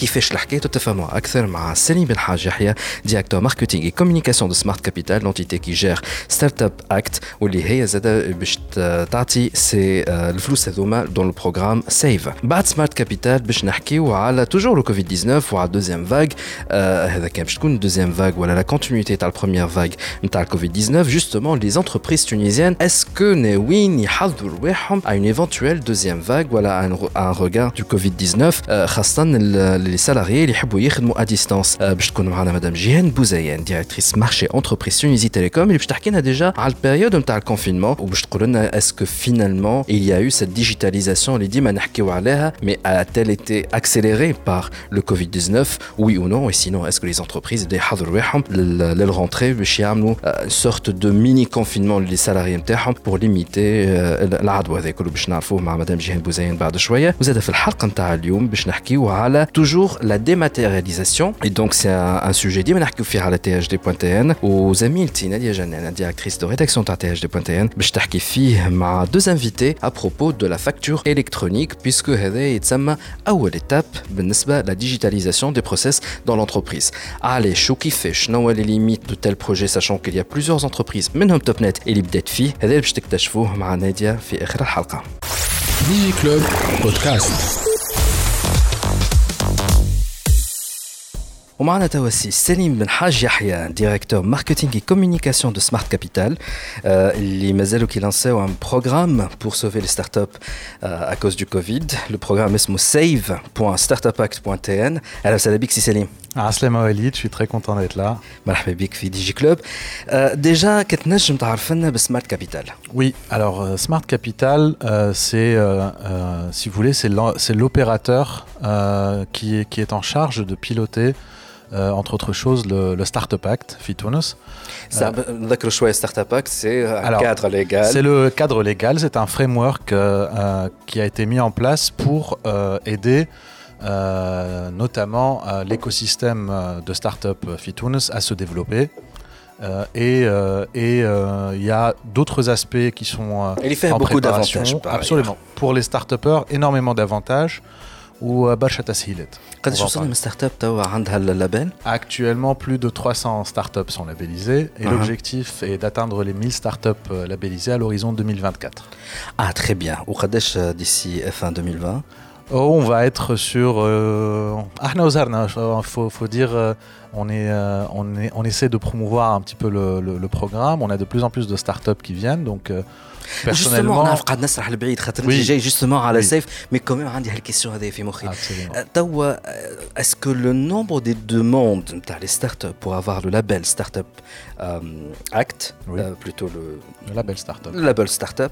كيفاش الحكايه تفهموا اكثر مع سليم بن حاج يحيى ديريكتور ماركتينغ اي كوميونيكاسيون دو سمارت كابيتال لونتيتي كي جير ستارت اب اكت واللي هي زاد باش ت- تعطي سي آه، الفلوس هذوما دون البروغرام سيف بعد سمارت كابيتال باش نحكيو على توجور لو كوفيد 19 وعلى دوزيام فاغ هذا كان باش تكون دوزيام فاغ ولا لا كونتينيتي تاع البروميير فاغ نتاع الكوفيد 19 جوستومون لي زونتربريز تونيزيان اسكو ناويين يحضروا رواحهم à une éventuelle deuxième vague voilà un, un regard du Covid 19 آه، خاصة ال- لي سالاريي اللي يحبوا يخدموا ا ديستانس باش تكون معنا مدام جيهان بوزيان ديريكتريس مارشي انتربريز تونيزي تيليكوم اللي باش تحكي لنا ديجا على البيريود نتاع الكونفينمون وباش تقول لنا اسكو فينالمون il y a eu cette digitalisation اللي ديما نحكيو عليها mais a-t-elle été accélérée par le Covid 19 oui ou non et sinon est-ce que les entreprises اللي يحضروا رواحهم لل- للرونتري باش يعملوا آه، sorte de mini confinement لي سالاريي نتاعهم pour limiter آه، العدوى هذا كله باش نعرفوه مع مدام جيهان بوزيان بعد شويه وزاد في الحلقه نتاع اليوم باش نحكيو على toujours la dématérialisation et donc c'est un, un sujet ديما نحكيو فيه على THD.tn وزميلتي ناديه جنان ديريكتريس دو ريداكسيون تاع THD.tn باش تحكي فيه مع deux invités à propos de la facture électronique puisque هذا يتسمى اول étape بالنسبه la digitalisation des process dans l'entreprise علاش شو كيفاش شنو هو les limites de tel projet sachant qu'il y a plusieurs entreprises منهم توب نت اللي بدات فيه هذا اللي باش تكتشفوه مع ناديه في اخر الحلقه DigiClub بودكاست ومعنا توسي سليم بن حاج يحيى ديريكتور ماركتينغ اي كوميونيكاسيون دو سمارت كابيتال اللي مازالوا كي لانسيو ان بروغرام بور سوفي لي ستارت اب ا كوز دو كوفيد لو بروغرام اسمه save.startupact.tn اهلا وسهلا بك سي سليم Aslema Walid, je suis très content d'être là. مرحبا بك في دي جي كلوب ديجا كتنجم تعرف لنا بسمارت كابيتال Oui, alors euh, Smart Capital, euh, c'est, euh, euh, si vous voulez, c'est l'en- c'est l'opérateur euh, qui, est, qui est en charge de piloter, euh, entre autres choses, le, le Startup Act, FITUNUS. نذكروا شويه ستارت اب اكت سي Alors, كادر ليغال C'est le cadre légal, c'est un framework euh, euh, qui a été mis en place pour euh, aider euh, notamment euh, l'écosystème euh, de start-up FITUNUS à se développer. Euh, et euh, et, euh, il y a d'autres aspects qui sont euh, اللي فيه en beaucoup préparation. d'avantages par Absolument. Pour les start-upers, énormément d'avantages. Ou euh, برشا تسهيلات. On قداش va en وصلنا parler. من ستارت اب توا عندها اللابان Actuellement, plus de 300 startups sont labellisées et Uh-huh. l'objectif est d'atteindre les 1000 startups euh, labellisées à l'horizon 2024. اه تري بيان وقداش ديسي اف 2020 Oh, on va être sur. Euh, Ahna Ozarna, faut, faut dire, euh, on, est, euh, on, est, on essaie de promouvoir un petit peu le, le- le programme. On a de plus en plus de startups qui viennent. Donc, euh, جوستومون personnellement. نعرف قاعد نسرح لبعيد خاطر Oui. انت جاي جوستومون على Oui. سيف مي كوميم عندي هالكيستيون هذه في مخي Absolument. أه، توا اسكو لو نومبر دي دوموند نتاع لي ستارت اب بور افوار لو لابيل ستارت اب اكت Oui. بلوتو لو Le label startup. لابيل ستارت اب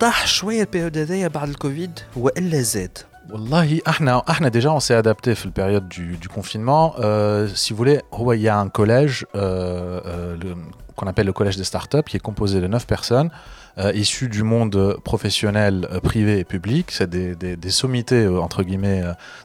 طاح شويه البيريود هذايا بعد الكوفيد والا زاد Wallahi, ahna, ahna, déjà, on s'est adapté la période du, confinement. Euh, si vous voulez, il y a un collège euh, euh, qu'on appelle le collège des startups qui est composé de 9 personnes issues du monde professionnel, privé et public. C'est des, sommités, entre guillemets,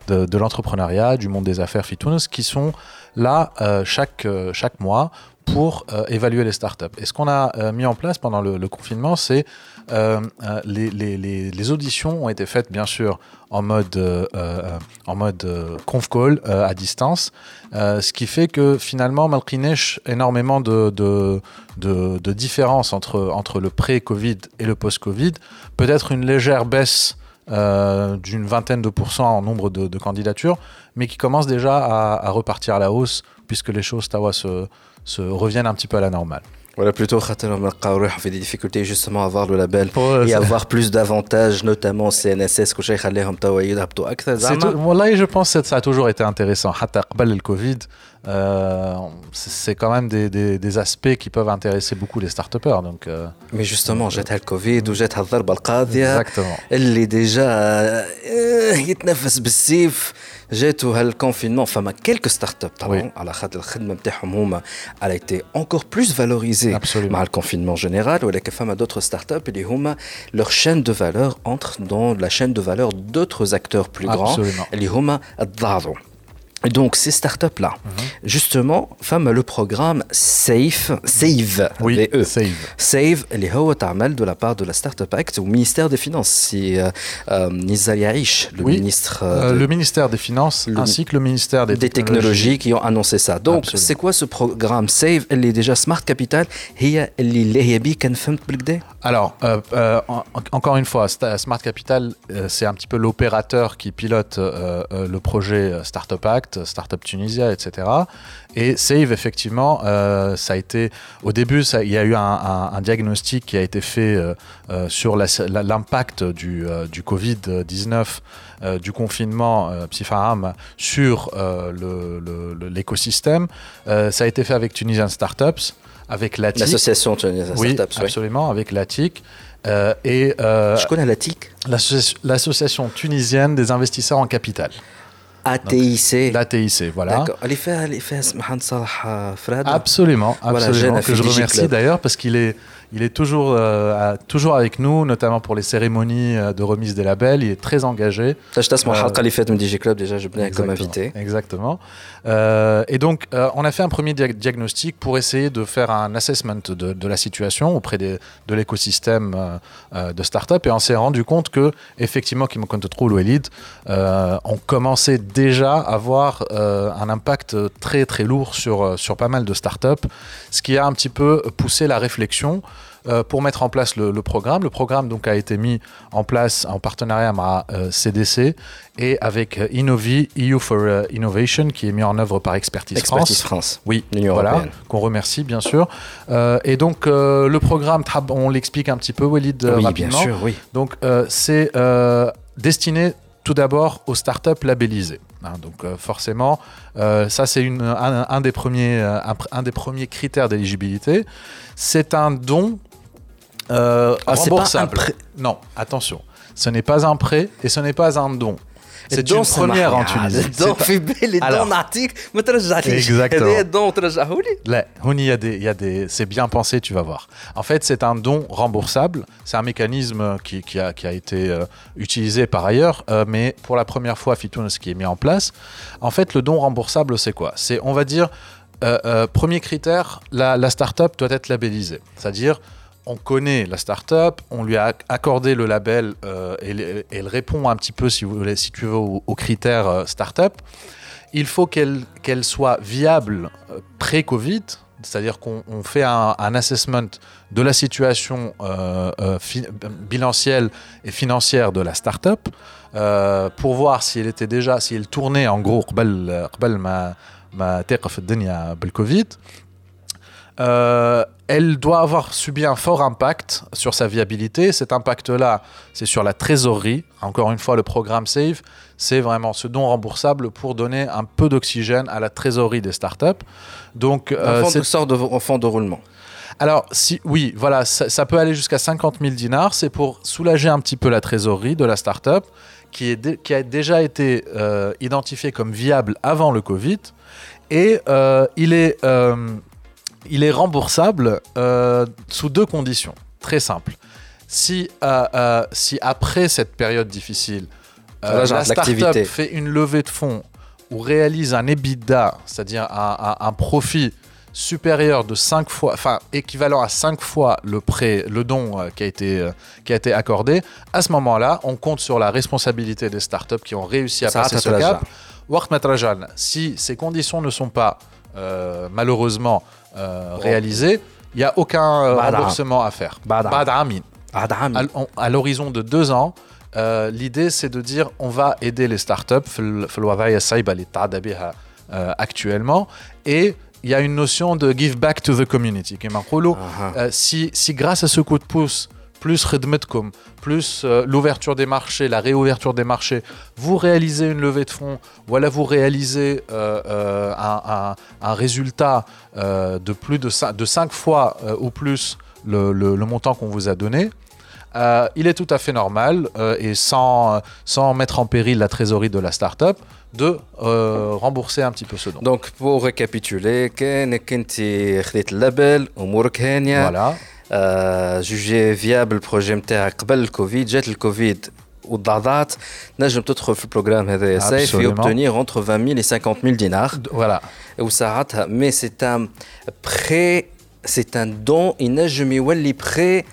de, l'entrepreneuriat, du monde des affaires fitounes, qui sont là chaque, chaque mois pour évaluer les startups. Et ce qu'on a mis en place pendant le confinement, c'est euh, euh, les, auditions ont été faites, bien sûr, en mode, euh, en mode conf call à distance, ce qui fait que finalement, Malkinesh, énormément de, de, de, différences entre, entre le pré-Covid et le post-Covid, peut-être une légère baisse d'une vingtaine de pourcents en nombre de, candidatures, mais qui commence déjà à, repartir à la hausse puisque les choses tawa, se reviennent un petit peu à la normale. Voilà, plutôt on fait des difficultés justement à avoir le label euh, et avoir plus d'avantages, notamment CNSS, que Cheikh Aleham Tawaïd Abto Voilà, et je pense que ça a toujours été intéressant. Hatta le Covid, euh, c'est quand même des, aspects qui peuvent intéresser beaucoup les start donc euh, Mais justement, j'ai le Covid ou j'ai le Exactement. Elle est déjà. Il te جاتو هالكونفينمون فما كيلكو ستارت اب طبعا Oui. على خاطر الخدمه نتاعهم هما elle a été encore plus valorisée Absolument. مع الكونفينمون جينيرال ولكن فما d'autres ستارت اب اللي هما leur chaîne de valeur entre dans la chaîne de valeur d'autres acteurs plus grands Absolument. اللي هما تضاعفوا Et Donc ces startups-là, mhm. justement, femme le programme SAFE, SAVE, oui, les. E. SAVE, SAVE, les Hawatamel de la part de la Startup Act au ministère des Finances, c'est euh, euh Nizariaïch, le ministre... Euh, euh, le ministère des Finances ainsi que le ministère des, des technologies. qui ont annoncé ça. Donc c'est quoi ce programme SAVE? Elle est déjà Smart Capital, alors, euh, euh, en, encore une fois, Smart Capital, c'est un petit peu l'opérateur qui pilote le projet Startup Act. Startup Tunisia, etc. Et Save, effectivement, euh, ça a été. Au début, ça- il y a eu un, un- un diagnostic qui a été fait euh, euh, sur l'impact du, euh, du Covid-19, euh, du confinement euh, Psypharam sur euh, l'écosystème. Euh, ça a été fait avec Tunisian Startups, avec l'ATIC. L'association tunisienne Oui, Startups. oui. absolument, avec l'ATIC. euh, et euh, Je connais la TIC. l'associ- l'association tunisienne des investisseurs en capital, ATIC. l'ATIC, voilà. D'accord. Absolument, Voilà, absolument. A que je remercie d'ailleurs parce qu'il est, il est toujours, euh, toujours avec nous, notamment pour les cérémonies euh, de remise des labels. Il est très engagé. Euh, DJ Club, déjà, je venais comme invité. Exactement. Et donc, on a fait un premier diagnostic pour essayer de faire un assessment de, la situation auprès de l'écosystème de start-up. Et on s'est rendu compte que, effectivement, Kimokonto Troul ou Elite ont commencé déjà à avoir un impact très, très lourd sur, sur pas mal de start-up, ce qui a un petit peu poussé la réflexion euh, pour mettre en place le, le programme. Le programme donc a été mis en place en partenariat avec euh, CDC et avec euh, Innovi, EU for euh, Innovation, qui est mis en œuvre par Expertise, Expertise France. France. Oui, L'Union voilà, européenne. qu'on remercie bien sûr. Euh, et donc euh, le programme, on l'explique un petit peu, Walid, euh, Oui, bien rapidement. sûr, oui. Donc, euh, c'est euh, destiné tout d'abord aux startups labellisées. Hein, donc, euh, forcément, euh, ça, c'est un, un des premiers, euh, un, pr- un des premiers critères d'éligibilité. C'est un don euh, Ah, c'est pas un remboursable. prêt. Non, attention. Ce n'est pas un prêt et ce n'est pas un don. C'est الدون une première en سمح لي. Tunisie. الدون C'est في بالي Alors. الدون نعطيك ما ترجعليش Exactement. هذايا الدون ترجعه لي Là, on y a des, il y a des, c'est bien pensé, tu vas voir. En fait, c'est un don remboursable. C'est un mécanisme qui, qui a, qui a été euh, utilisé par ailleurs, euh, mais pour la première fois, Fitoun, ce qui est mis en place. En fait, le don remboursable, c'est quoi C'est, on va dire, euh, euh, premier critère, la, la start-up doit être labellisée. C'est-à-dire, on connaît la startup, on lui a accordé le label euh, et, elle répond un petit peu, si, vous tu veux, aux, critères euh, startup. Il faut qu'elle soit viable euh, pré-Covid, c'est-à-dire qu'on fait un, assessment de la situation bilancielle et financière de la startup pour voir si elle était déjà, si elle tournait en gros, ma, ma Covid. Euh, elle doit avoir subi un fort impact sur sa viabilité. Cet impact-là, c'est sur la trésorerie. Encore une fois, le programme SAVE, c'est vraiment ce don remboursable pour donner un peu d'oxygène à la trésorerie des startups. Donc, euh, c'est- de sorte de en fond de roulement. alors, si, oui, voilà, ça, ça peut aller jusqu'à 50 000 dinars. C'est pour soulager un petit peu la trésorerie de la startup qui, est dé- qui a déjà été euh, identifiée comme viable avant le Covid. Et euh, il, est, il est remboursable euh, sous deux conditions, très simples. Si, euh, euh, si après cette période difficile, la startup fait une levée de fonds ou réalise un EBITDA, c'est-à-dire un, un- un profit supérieur de 5 fois, enfin équivalent à 5 fois le prêt, le don qui, a été, qui a été accordé, à ce moment-là, on compte sur la responsabilité des startups qui ont réussi à Ça passer ce cap. Matrajan, si ces conditions ne sont pas malheureusement euh, réalisé, il n'y a aucun euh, remboursement à faire. À l'horizon de deux ans, euh, l'idée c'est de dire on va aider les startups, actuellement, et il y a une notion de give back to the community. Uh -huh. euh, si, si grâce à ce coup de pouce, plus Redmetcom, plus euh, l'ouverture des marchés, la réouverture des marchés, vous réalisez une levée de fonds, voilà, vous réalisez euh, euh, un, résultat de plus de 5, fois ou plus le, montant qu'on vous a donné. il est tout à fait normal et sans, mettre en péril la trésorerie de la startup de rembourser un petit peu ce don. Donc pour récapituler, tu as le label, tu as جوجي فيابل البروجي نتاعك قبل الكوفيد جات الكوفيد وضعضعت نجم تدخل في البروجرام هذا سيف Absolument. يوبتونيغ entre 20 000 et 50 000 dinars Voilà. وساعتها مي سي ان بري سي ان دون ينجم يولي بري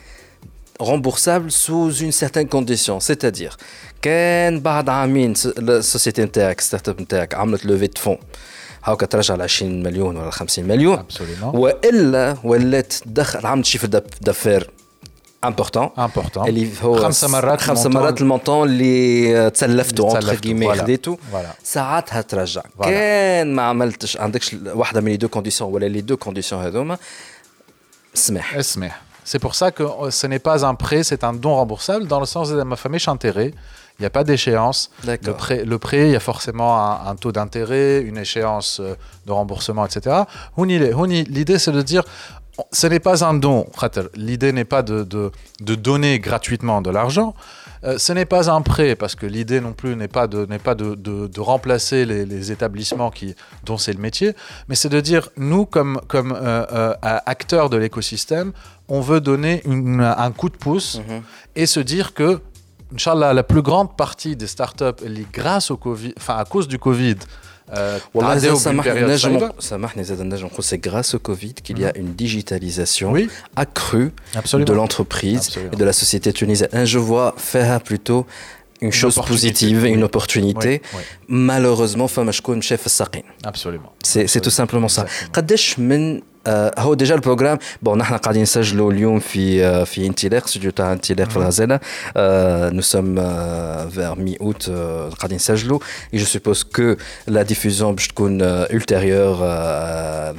remboursable sous une certaine condition c'est-à-dire كان بعد عامين س- السوسيتي نتاعك ستارت اب نتاعك عملت لوفي دو فون هاكا ترجع ل 20 مليون ولا 50 مليون Absolument. والا ولات تدخل عملت شيفر دافير امبورتون Important. اللي هو خمسة مرات خمسة المونطون. مرات المونطون اللي تسلفته اللي اونتر تسلفته، كيمي voilà. خديته Voilà. ساعتها ترجع Voilà. كان ما عملتش عندكش واحده من لي دو كونديسيون ولا لي دو كونديسيون هذوما سمح Esmer. C'est pour ça que euh, ce n'est pas un prêt, c'est un don remboursable dans le sens de ma famille intérêt. Il n'y a pas d'échéance. Le prêt, le prêt, il y a forcément un, un taux d'intérêt, une échéance euh, de remboursement, etc. L'idée, c'est de dire, ce n'est pas un don. L'idée n'est pas de, de, de donner gratuitement de l'argent. Euh, ce n'est pas un prêt, parce que l'idée non plus n'est pas de, n'est pas de, de- de remplacer les, les établissements qui, dont c'est le métier, mais c'est de dire, nous, comme, comme euh, euh, acteurs de l'écosystème, on veut donner une- un coup de pouce Mhm. et se dire que, Inch'Allah, la plus grande partie des startups, grâce au Covid, enfin à cause du Covid, euh, c'est grâce au Covid qu'il y a mhm. une digitalisation accrue de l'entreprise et de la société tunisienne. Je vois faire plutôt une, chose positive, oui. une opportunité. Oui. Malheureusement, femme chef Absolument. C'est tout simplement ça. سا Exactement. قداش من آه هو ديجا البروغرام بون نحن قاعدين نسجلوا اليوم في آه في انطلاق استوديو تاع انطلاق في الغزاله آه نو سوم فير مي اوت قاعدين نسجلوا اي جو سوبوز كو لا ديفوزيون باش تكون ultérieure آه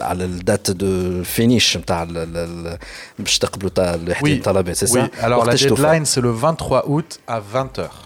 على الدات دو فينيش نتاع ال- ال- ال- باش تقبلوا تاع الاحتياط Oui, الطلبات سي oui. سا Alors la وقتاش توفى؟ deadline, c'est le 23 août à 20h.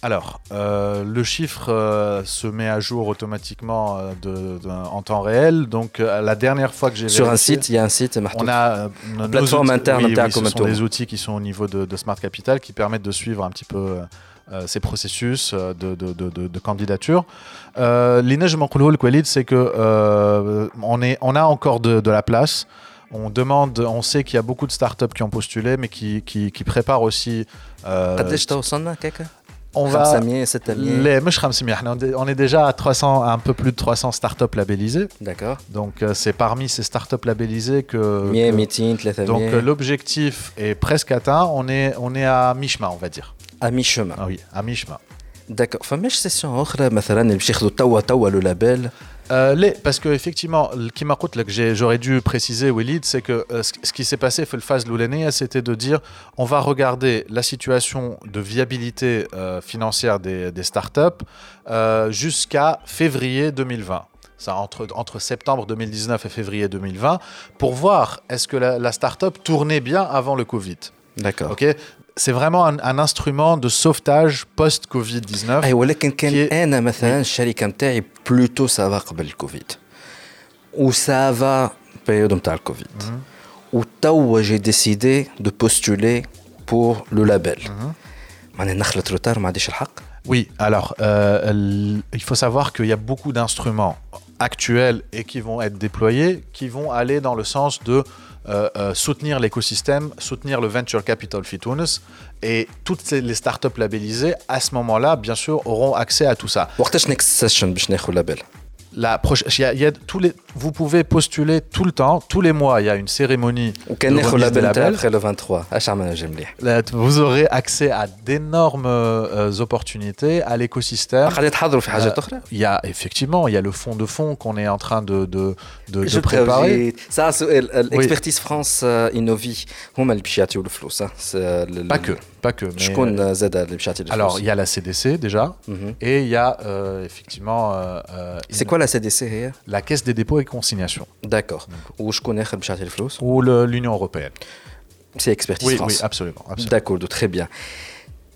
Alors, euh, le chiffre euh, se met à jour automatiquement euh, en temps réel. Donc, la dernière fois que j'ai Sur un site, il y a un site, Marteau. On a une plateforme outils, interne, oui, interne oui, ce sont des outils qui sont au niveau de, Smart Capital qui permettent de suivre un petit peu. ces processus de, de candidature. L'inej Mankoulou, le Koualid, c'est que on, est, a encore de, la place. On demande, on sait qu'il y a beaucoup de startups qui ont postulé, mais qui, qui, qui préparent aussi. Euh, on va 500 600 les مش 500 احنا on est- on est déjà à 300 à un peu plus de 300 startups labellisées d'accord donc euh, c'est parmi ces startups labellisées que, 100 que- 200 300 donc euh, l'objectif est presque atteint on est on est à mi-chemin on va dire à mi-chemin ah oui à mi-chemin داكور فماش سيسيون اخرى مثلا اللي باش ياخذوا توا توا لو لابيل euh, les, parce que effectivement, que j'aurais dû préciser, Walid, c'est que euh, ce qui s'est passé, Fulfaz Loulenea, c'était de dire on va regarder la situation de viabilité euh, financière des, startups euh, jusqu'à février 2020. Ça, entre, septembre 2019 et février 2020, pour voir est-ce que la, startup tournait bien avant le Covid. D'accord. Ok? C'est vraiment un, un instrument de sauvetage post-Covid-19. اي ولكن كان كي- انا مثلا الشركه نتاعي بلوتو سافا قبل الكوفيد وسافا بيريود نتاع الكوفيد وتوا جي ديسيدي دو بوستولي بور لو لابيل معناها نخلط روتار ما عنديش الحق Oui, alors euh, l- il faut savoir qu'il y a beaucoup d'instruments actuels et qui vont être déployés qui vont aller dans le sens de euh, euh, soutenir l'écosystème, soutenir le venture capital Fitounes. Et toutes les startups labellisées, à ce moment-là, bien sûr, auront accès à tout ça. session label la prochaine, y y a tous les, vous pouvez postuler tout le temps, tous les mois, il y a une cérémonie. De. Après le 23, Là, vous aurez accès à d'énormes euh, opportunités, à l'écosystème. Euh, il y a effectivement, il y a le fonds de fonds qu'on est en train de, de, de, préparer. Ça, l'expertise. France Innovi, on le le. Pas que pas que. mais- شكون زاد اللي باش يعطي الفلوس Alors, il y a la CDC déjà, Mhm. et il y a euh, effectivement euh, euh, سي كوا لا سي دي سي هي la Caisse des dépôts et consignations, داكور وشكون اخر باش يعطي الفلوس ou le- l'Union européenne. سي اكسبرتيز Oui, oui, فرانس absolument. absolument. داكور تري بيان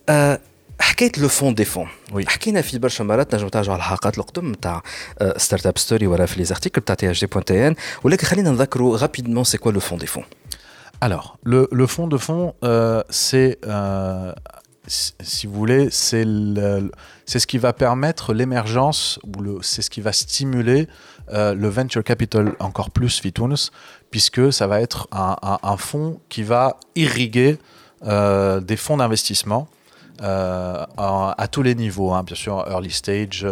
آه، حكايه لو فون دي فون وي. حكينا في برشا مرات نجم ترجعوا على الحلقات القدم نتاع ستارت اب ستوري ولا في لي زارتيكل تاع تي اش دي بوان تي ان ولكن خلينا نذكروا رابيدمون سي كوا لو فون دي فون alors, le, le fond de fond, euh, c'est, euh, si vous voulez, c'est ce qui va permettre l'émergence, ou c'est ce qui va stimuler euh, le venture capital encore plus Vitunes, puisque ça va être un, fonds qui va irriguer des fonds d'investissement. en- à tous les niveaux, hein, bien sûr, early stage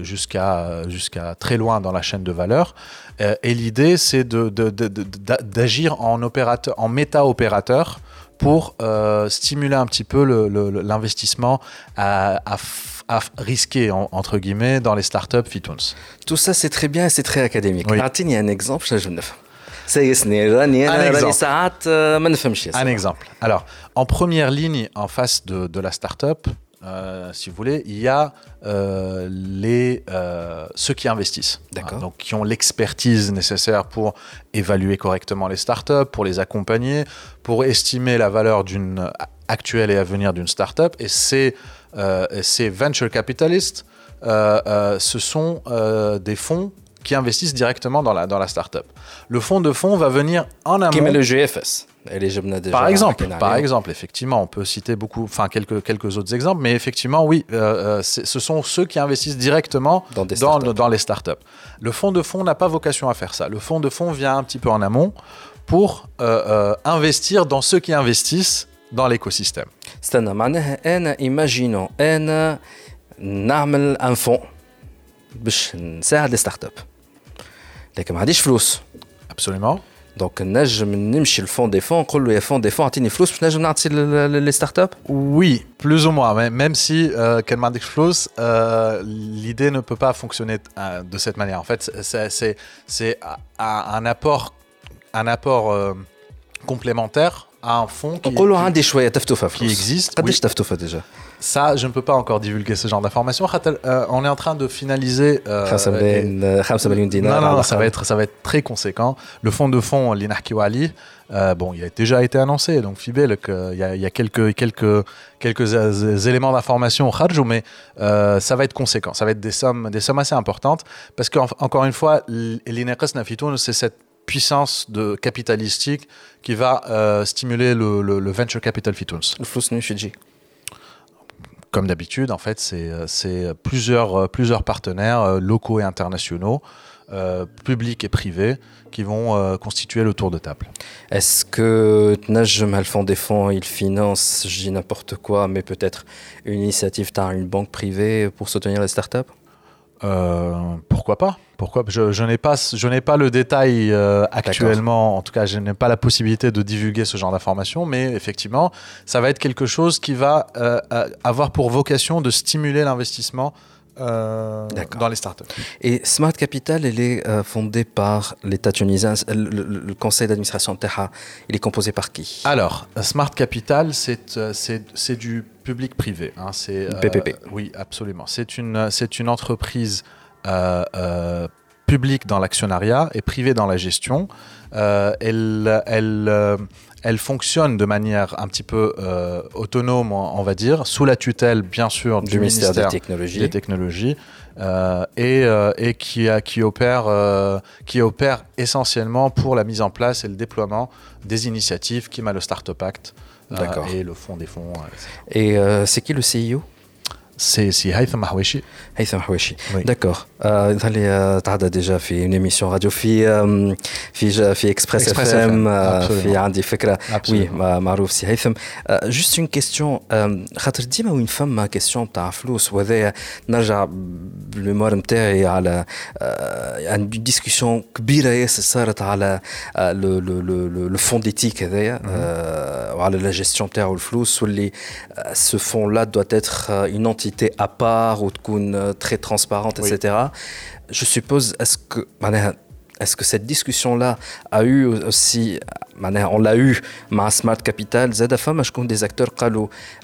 jusqu'à très loin dans la chaîne de valeur. Euh, et l'idée, c'est de- de- de- de- d'a- d'agir en, opérateur, en méta-opérateur pour euh, stimuler un petit peu le- le- le- l'investissement à, à f- à f- risquer, en- entre guillemets, dans les startups Fitunes. تو سا سي تري بيان سي تري اكاديميك وي. اعطيني ان اكزومبل باش نجم نفهم سيسني راني Un انا راني exemple. ساعات آه، ما نفهمش ياسر. Un exemple. Alors, en première ligne, en face de, de la startup, euh, si vous voulez, il y a euh, les, euh, ceux qui investissent, hein, donc qui ont l'expertise nécessaire pour évaluer correctement les startups, pour les accompagner, pour estimer la valeur d'une actuelle et à venir d'une startup. Et ces, ces venture capitalists, ce sont des fonds qui investissent directement dans la, dans la startup. Le fonds de fonds va venir en amont. Qui met le GFS par exemple, par exemple, effectivement, on peut citer beaucoup, enfin quelques, quelques autres exemples, mais effectivement, oui, euh, euh, ce sont ceux qui investissent directement dans, les startups. Le fonds de fonds n'a pas vocation à faire ça. Le fonds de fonds vient un petit peu en amont pour euh, investir dans ceux qui investissent dans l'écosystème. imaginons, un fonds les startups. Absolument. Donc, nous chez le fonds des fonds, on le fonds des fonds, les startups? Oui, plus ou moins. Même si euh, euh, l'idée ne peut pas fonctionner euh, de cette manière. En fait, c'est un apport, euh, complémentaire à un fonds qui, existe. Déjà ça, je ne peux pas encore divulguer ce genre d'informations. Euh, on est en train de finaliser. Euh, non, non, ça va être, très conséquent. Le fonds de fonds, l'inarkiwali. Euh, bon, il a déjà été annoncé. Donc, Fibel, il y a, quelques, éléments d'information au Khadjou, mais ça va être conséquent. Ça va être des sommes, assez importantes. Parce qu'encore en, une fois, l'Inarkas Nafitoun, c'est cette puissance de capitalistique qui va stimuler le, venture capital fitouns. Le flux Fiji comme d'habitude, en fait, c'est euh, euh, euh, plusieurs, partenaires locaux et internationaux, publics et privés, qui vont constituer le tour de table. Est-ce que Tnajem Alphand Défend, il finance, je n'importe quoi, mais peut-être une initiative, une banque privée pour soutenir les startups? Euh, pourquoi pas Pourquoi Je, je n'ai pas, je n'ai pas le détail euh, actuellement. En tout cas, je n'ai pas la possibilité de divulguer ce genre d'informations, mais effectivement, ça va être quelque chose qui va euh, euh, avoir pour vocation de stimuler l'investissement euh, dans les startups. Et Smart Capital, elle est euh, fondée par l'État tunisien. Le, le- le conseil d'administration Terra, il est composé par qui? Alors, Smart Capital, c'est euh, c'est c'est du public-privé. hein, c'est, euh, PPP. Oui, absolument. C'est une, c'est une entreprise euh, euh, publique dans l'actionnariat et privée dans la gestion. Euh, elle, elle, euh, elle fonctionne de manière un petit peu euh, autonome, on va dire, sous la tutelle, bien sûr, du, Du ministère des Technologies. des technologies euh, et, euh, et qui, a- qui, opère, qui opère essentiellement pour la mise en place et le déploiement des initiatives qui m'a le Startup Act euh, et le fonds des fonds. euh, etc. Et c'est qui le CEO سي سي هيثم حويشي هيثم حويشي داكور يظهر لي تعدى ديجا في اون ايميسيون راديو في في في اكسبريس اف ام في عندي فكره وي معروف سي هيثم جوست اون كيستيون خاطر ديما وين فما كيستيون تاع فلوس وهذايا نرجع بالميموار نتاعي على ان ديسكسيون كبيره ياسر صارت على لو لو لو لو فون ديتيك هذايا وعلى لا جيستيون تاعو الفلوس واللي ce fonds-là doit être une entité à part ou très transparente, etc. Je suppose, est-ce que, est-ce que cette discussion-là a eu aussi, on l'a eu, ma Smart Capital, ZFM, je compte des acteurs,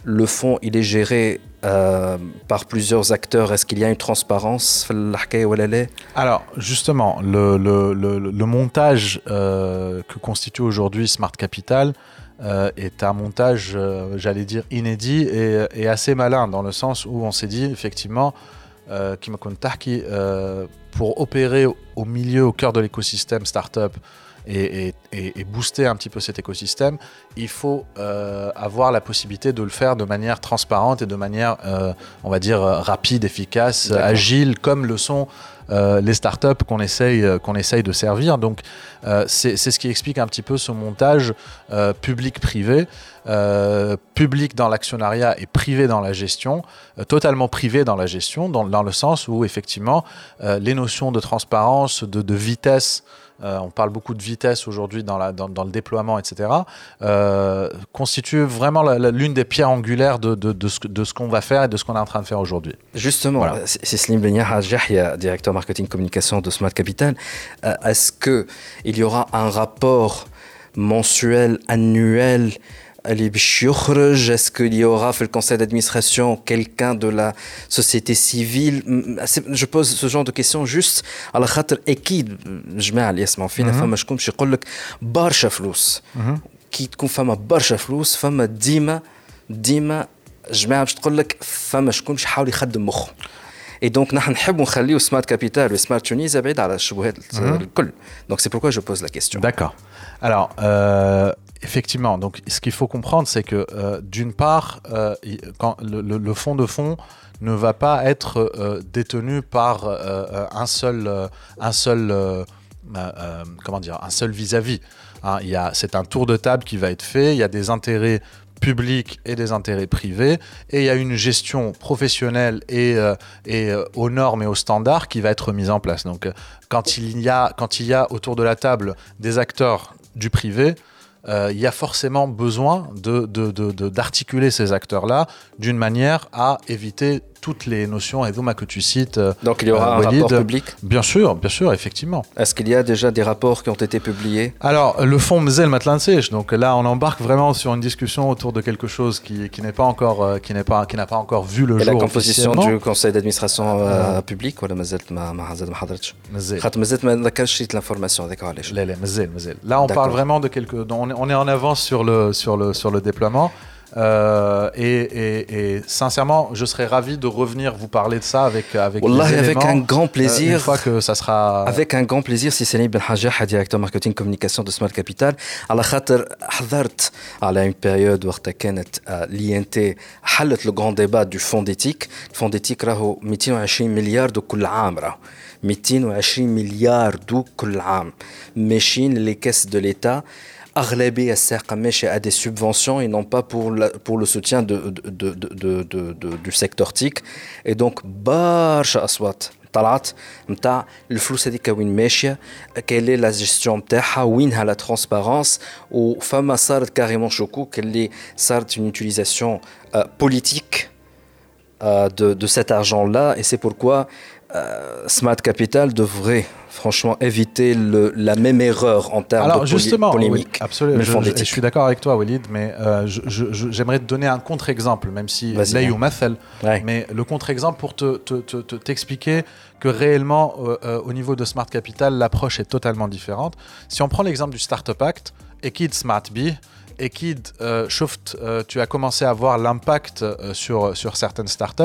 le fonds, il est géré euh, par plusieurs acteurs. Est-ce qu'il y a une transparence Alors, justement, le, le, le, le montage euh, que constitue aujourd'hui Smart Capital, euh, est un montage, euh, j'allais dire, inédit et, et, assez malin, dans le sens où on s'est dit, effectivement, euh, euh, pour opérer au milieu, au cœur de l'écosystème startup et, et, et, booster un petit peu cet écosystème, il faut avoir la possibilité de le faire de manière transparente et de manière, on va dire, rapide, efficace, agile, comme le sont euh, les startups qu'on essaye, qu'on essaye de servir. Donc, euh, c'est ce qui explique un petit peu ce montage euh, public-privé, public dans l'actionnariat et privé dans la gestion, totalement privé dans la gestion, dans, dans, le sens où effectivement les notions de transparence, de, de vitesse, euh, on parle beaucoup de vitesse aujourd'hui dans, dans, dans, le déploiement, etc., euh, constitue vraiment l'une des pierres angulaires de, de, de ce, ce qu'on va faire et de ce qu'on est en train de faire aujourd'hui. Justement, voilà. c'est Slim Benyah directeur marketing communication de Smart Capital. Euh, Est-ce qu'il y aura un rapport mensuel, annuel est-ce qu'il y aura fait le conseil d'administration quelqu'un de la société civile Je pose ce genre de questions juste à la خاطر اكيد جماعه اللي يسمعوا فينا فما شكون باش يقول لك برشا فلوس كي تكون فما برشا فلوس فما ديما ديما جماعه باش تقول لك فما شكون باش يحاول يخدم مخه Et donc, nous نحب نخليو سمارت كابيتال وسمارت تونيز بعيد على الشبهات الكل. Donc c'est pourquoi je pose la question. D'accord. Alors, euh, Effectivement, donc ce qu'il faut comprendre, c'est que euh, d'une part, euh, le, le, fonds de fonds ne va pas être euh, détenu par un seul, un seul, comment dire, un seul vis-à-vis. Hein, c'est un tour de table qui va être fait. Il y a des intérêts publics et des intérêts privés, et il y a une gestion professionnelle et, et aux normes et aux standards qui va être mise en place. Donc, quand il y a, quand il y a autour de la table des acteurs du privé, euh, il y a forcément besoin d'articuler de, de, ces acteurs-là d'une manière à éviter toutes les notions Eduma que tu cites. Euh, donc il y aura euh, un Walid. rapport public Bien sûr, bien sûr, effectivement. Est-ce qu'il y a déjà des rapports qui ont été publiés? Alors, le fonds Mzel Matlansech, donc là on embarque vraiment sur une discussion autour de quelque chose qui, qui n'est pas encore, euh, qui n'est pas, qui n'a pas encore vu le Et jour. La composition du conseil d'administration euh, public, ou la Mzel Mahazad Mahadratch Mzel. Mzel, l'information, d'accord Là, on parle vraiment de quelque. On est en avance sur le, sur le, sur le déploiement. euh, et, et, et, sincèrement, je serais ravi de revenir vous parler de ça avec avec, Wallah, avec un grand plaisir. Euh, une fois que ça sera avec un grand plaisir si c'est Ben Hajjah, directeur marketing communication de Smart Capital. على خاطر حضرت على une période وقتها كانت l'INT حلت le grand débat du fonds d'éthique. Le fonds d'éthique راهو 220 مليار دو كل عام راهو 220 مليار دو كل عام ماشيين les caisses de l'État أغلبية الساقة ماشية à des subventions et non pas pour, la, pour le soutien de, de, de, de, du secteur TIC et donc برشا أصوات طلعت نتاع الفلوس هذيك وين ماشيه كيل لا جيستيون نتاعها وينها لا ترونسبارونس وفما صارت كاريمون شكوك اللي صارت اون يوتيليزاسيون بوليتيك de, de cet argent là et c'est pourquoi euh, Smart Capital devrait franchement éviter le, la même erreur en termes Alors, de justement, polémique. Oui, absolument. Je, je, je, suis d'accord avec toi, Walid, mais euh, j'aimerais te donner un contre-exemple, même si là ou Mathel, ouais. mais le contre-exemple pour t'expliquer te, te, que réellement, euh, euh, au niveau de Smart Capital, l'approche est totalement différente. Si on prend l'exemple du Startup Act, et Kid Smart B, Ekid, euh, euh, tu as commencé à voir l'impact euh, sur, sur certaines startups.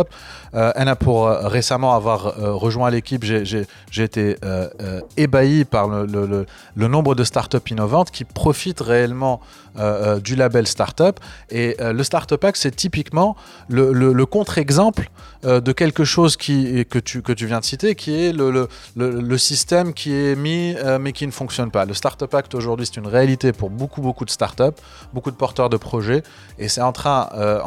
Euh, Anna, pour récemment avoir rejoint l'équipe, j'ai été ébahi par le, le, nombre de startups innovantes qui profitent réellement du label startup. Et le Startup Act, c'est typiquement le, contre-exemple de quelque chose qui, que, tu, que tu viens de citer, qui est le, le, système qui est mis mais qui ne fonctionne pas. Le Startup Act aujourd'hui, c'est une réalité pour beaucoup, beaucoup de startups, beaucoup de porteurs de projets. Et c'est en train, euh,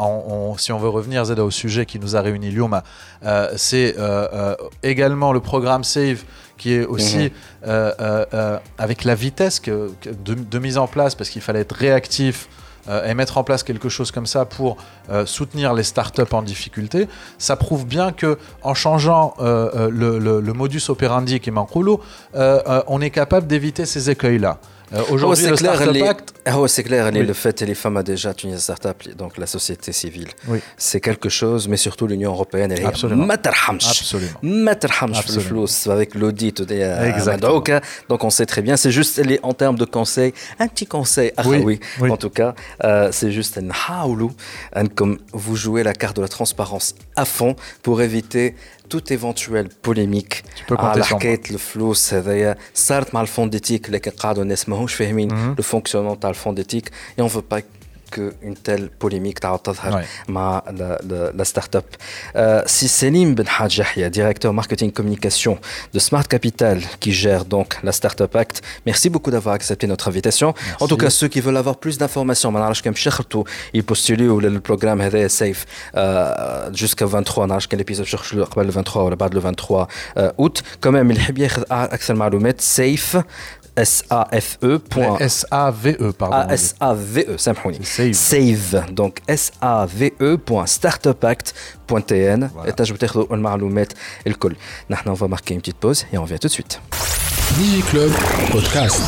si on veut revenir Zeda, au sujet qui nous a réunis, Lyoma, euh, c'est euh, également le programme SAVE qui est aussi mhm. avec la vitesse que, de, mise en place, parce qu'il fallait être réactif et mettre en place quelque chose comme ça pour soutenir les startups en difficulté, ça prouve bien que en changeant le, modus operandi qui est Mankulo, on est capable d'éviter ces écueils-là. Euh, aujourd'hui, le Startup Act. c'est clair, le fait que les femmes a déjà une start-up, donc la société civile. C'est quelque chose, mais surtout l'Union européenne, elle est Absolument. avec l'audit Donc on sait très bien, c'est juste en termes de conseils, un petit conseil, ah oui, en tout cas, euh, c'est juste un comme vous jouez la carte de la transparence à fond pour éviter toute éventuelle polémique على حكايه الفلوس هذايا صارت مع الفون ديتيك لكن قعدوا الناس ماهوش فاهمين لو فونكسيونمون تاع الفون ديتيك et on veut pas qu'une telle polémique ouais. ma la, la, la start-up. Euh, si Selim Ben Hadjahia, directeur marketing communication de Smart Capital, qui gère donc la Startup Act, merci beaucoup d'avoir accepté notre invitation. En tout cas, ceux qui veulent avoir plus d'informations, ils postulent ou le programme est safe euh, jusqu'à 23, l'épisode cherche le 23 ou le 23 euh, août. Quand même, il y a accès à safe. S-A-F-E. S-A-V-E, pardon. Ah, S-A-V-E, Save. Save. Donc, S-A-V-E.startupact.tn. Et je vais vous المعلومات الكل. Maintenant, on va marquer une petite pause et on revient tout de suite. DigiClub Podcast.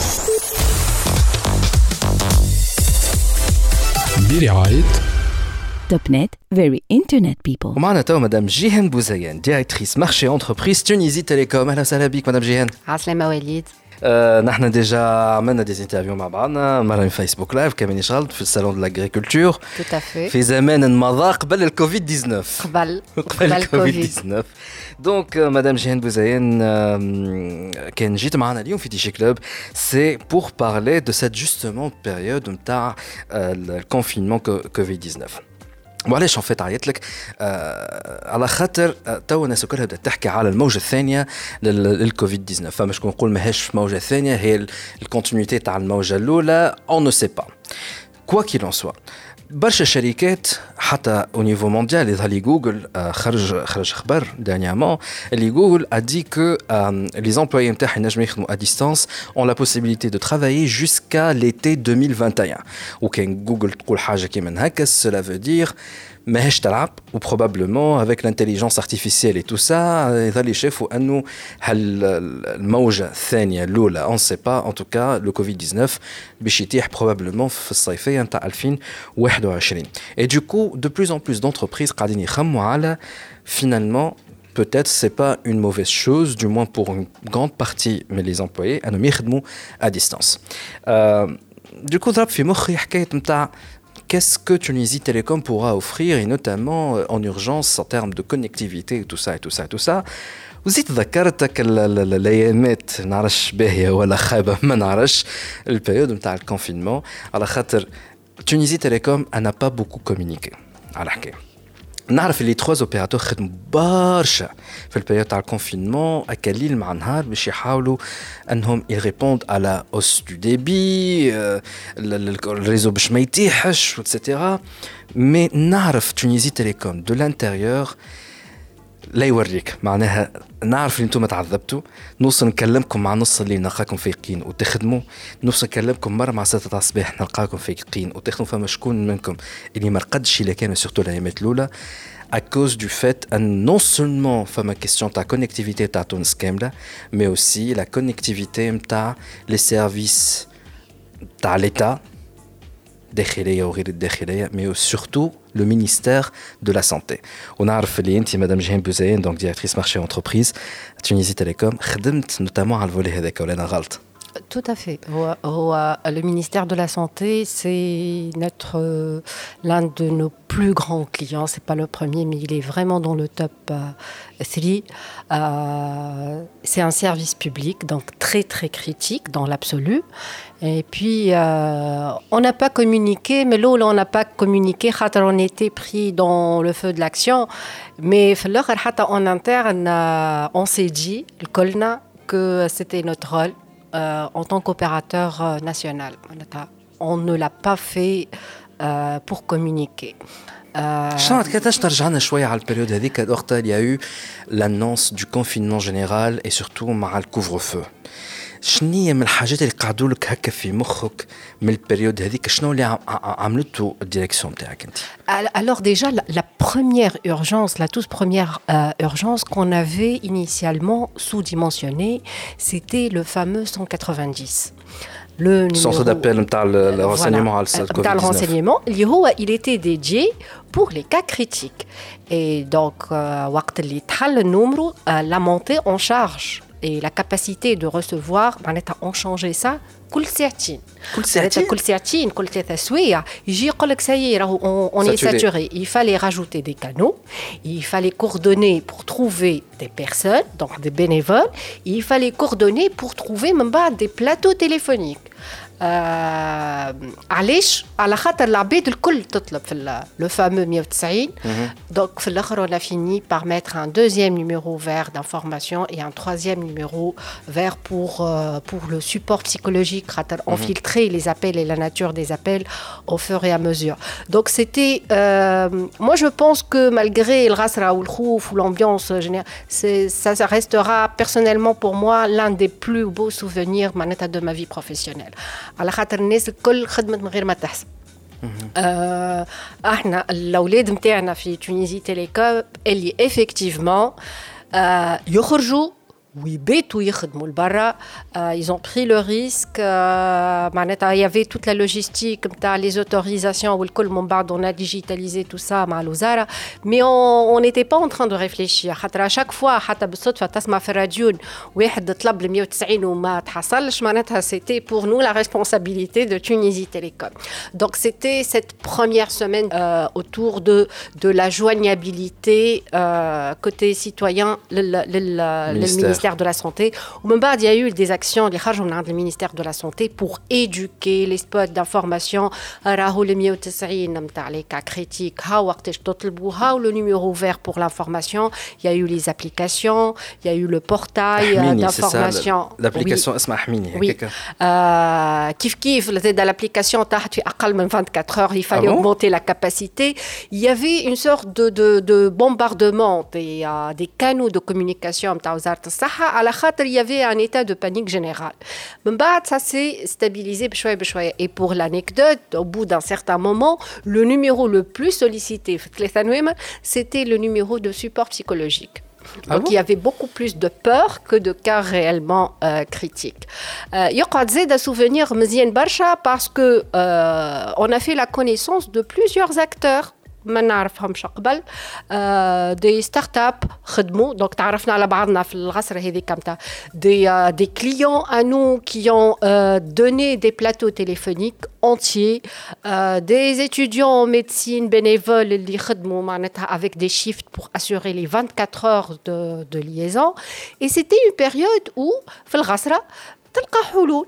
برعاية Topnet, very internet people. ومعنا تو مدام جيهان بوزيان ديريكتريس مارشي انتربريز تونيزي تيليكوم اهلا وسهلا بك مدام جيهان عسلامة وليد آه نحن ديجا عملنا دي انترفيو مع بعضنا مره في فيسبوك لايف كمان غلط في الصالون دو لاغريكولتور في زمان مضى قبل الكوفيد 19 قبل قبل الكوفيد 19 دونك مدام جيهان بوزيان كان جيت معنا اليوم في دي جي كلوب سي بور بارلي دو سيت جوستومون بيريود نتاع الكونفينمون كوفيد 19 وعلاش ان فيت عيط لك؟ آه على خاطر آه تو الناس كلها بدات تحكي على الموجة الثانية للكوفيد 19 فما شكون نقول ماهيش موجة ثانية هي الكونتينيتي تاع الموجة الأولى. اون نو سي با كوا كيل اون سوا برشا شركات حتى او نيفو مونديال يظهر لي جوجل خرج خرج خبر دانيامون اللي جوجل ا دي كو لي امبلويي نتاعها ينجموا يخدموا ا ديستانس اون لا بوسيبيليتي دو ترافايي جوسكا ليتي 2021 وكان جوجل تقول حاجه كيما هكا سولا فو دير ماهيش تلعب وبروبابلومون افيك لانتيليجونس ارتيفيسيال اي تو سا يظل يشافوا انه هل الموجه الثانيه الاولى اون سي با ان توكا لو كوفيد 19 باش يتيح بروبابلومون في الصيفيه نتاع 2021 اي دوكو دو بلوس ان بلوس دونتربريز قاعدين يخموا على finalement peut-être c'est pas une mauvaise chose, du moins pour une grande partie mais les employés, à nous à distance. Euh, du coup, ضرب في مخي حكايه نتاع qu'est-ce que Tunisie Télécom pourra offrir, et notamment euh, en urgence en termes de connectivité, tout ça et tout ça et tout ça. وزيد ذكرتك الايامات نعرفش باهيه ولا خايبه ما نعرفش البيريود نتاع الكونفينمون على خاطر تونيزي تيليكوم انا با بوكو كومونيكي على حكايه نعرف اللي تخوا اوبيراتور خدموا برشا في البيريود تاع الكونفينمون اكاليل مع نهار باش يحاولوا انهم يريبوند على اوس دو ديبي الريزو باش ما يتيحش وتسيتيرا مي نعرف تونيزي تيليكوم دو لانتيريور لا يوريك. معناها نعرف اللي أنتم تعذبتوا نوصل نكلمكم مع نص اللي نلقاكم فايقين وتخدموا نوصل نكلمكم مرة مع ستة الصباح نلقاكم فايقين وتخدموا فما شكون منكم اللي ما رقدش إلا كان سورتو الايامات الاولى à cause du fait que non seulement fama question ta connectivité ta ton كاملة mais aussi la connectivité ta les services ta l'état mais surtout le ministère de la Santé. On a Madame Jeanne Bouzayen, donc directrice marché entreprise, Tunisie Télécom, notamment à le volet Tout à fait. Le ministère de la Santé, c'est notre l'un de nos plus grands clients. C'est pas le premier, mais il est vraiment dans le top 3. Euh, c'est un service public, donc très très critique dans l'absolu. Et puis, euh, on n'a pas communiqué, mais là, on n'a pas communiqué, on était pris dans le feu de l'action. Mais en interne, euh, on s'est dit, le Colna, que c'était notre rôle en tant qu'opérateur national. On ne l'a pas fait pour communiquer. شنو كيفاش ترجعنا شويه على البريود هذيك وقتها اللي يو لانونس دو كونفينمون جينيرال اي سورتو مع الكوفر فو شنو هي من الحاجات اللي قعدوا لك هكا في مخك من البريود هذيك شنو اللي عملته الديريكسيون تاعك انت Alors déjà la, la première urgence, la toute première euh, urgence qu'on avait initialement sous-dimensionnée, c'était le fameux 190. le centre d'appel le renseignement voilà, le renseignement il était dédié pour les cas critiques et donc le numéro la montée en charge et la capacité de recevoir on changé ça كل ساعتين كل ساعتين كل ساعتين كل ثلاثة سوايع يجي يقول لك سايي راهو on est saturé il fallait rajouter des canaux il fallait coordonner pour trouver des personnes donc des bénévoles il fallait coordonner pour trouver même des plateaux téléphoniques علاش على خاطر العباد الكل تطلب في le fameux 190 donc في الاخر on a fini par mettre un deuxième numéro vert d'information et un troisième numéro vert pour euh, pour le support psychologique on filtrait les appels et la nature des appels au fur et à mesure donc c'était euh, moi je pense que malgré le rasra ou le khouf ou l'ambiance générale ça, ça restera personnellement pour moi l'un des plus beaux souvenirs de ma vie professionnelle على خاطر الناس الكل خدمت من غير ما تحسب. آه إحنا الأولاد نتاعنا في تونيزي تيليكوم اللي افكتيفمون آه يخرجوا ويباتوا يخدموا لبرا ils ont pris le risque معناتها il y avait toute la logistique نتاع les autorisations والكل من بعد on a digitalisé tout ça مع الوزاره mais on on n'était pas en train de réfléchir خاطر à chaque fois حتى بالصدفه تسمع في الراديو واحد طلب ل 190 وما تحصلش معناتها c'était pour nous la responsabilité de Tunisie Télécom donc c'était cette première semaine euh, autour de de la joignabilité euh, côté ministère de la Santé. Au moment il y a eu des actions, les le ministère de la Santé pour éduquer les spots d'information. les cas critiques, le numéro vert pour l'information. Il y a eu les applications, il y a eu le portail d'information. L'application Oui. Euh, kif kif, dans l'application, à 24 heures, il fallait augmenter la capacité. Il y avait une sorte de, de, de bombardement des, euh, des canaux de communication il y avait un état de panique générale. ça s'est stabilisé Et pour l'anecdote, au bout d'un certain moment, le numéro le plus sollicité, c'était le numéro de support psychologique. Ah Donc il y avait beaucoup plus de peur que de cas réellement euh, critiques. Il y a des souvenirs Barsha parce que euh, on a fait la connaissance de plusieurs acteurs ما نعرفهمش قبل دي ستارت اب خدموا دونك تعرفنا على بعضنا في العصر هذيك نتاع دي دي كليون ا نو كي اون دوني دي بلاتو تيليفونيك entiers euh, des étudiants en médecine bénévoles اللي يخدموا معناتها avec des shifts pour assurer les 24 heures de, de liaison et c'était une période où في الغسرة تلقى حلول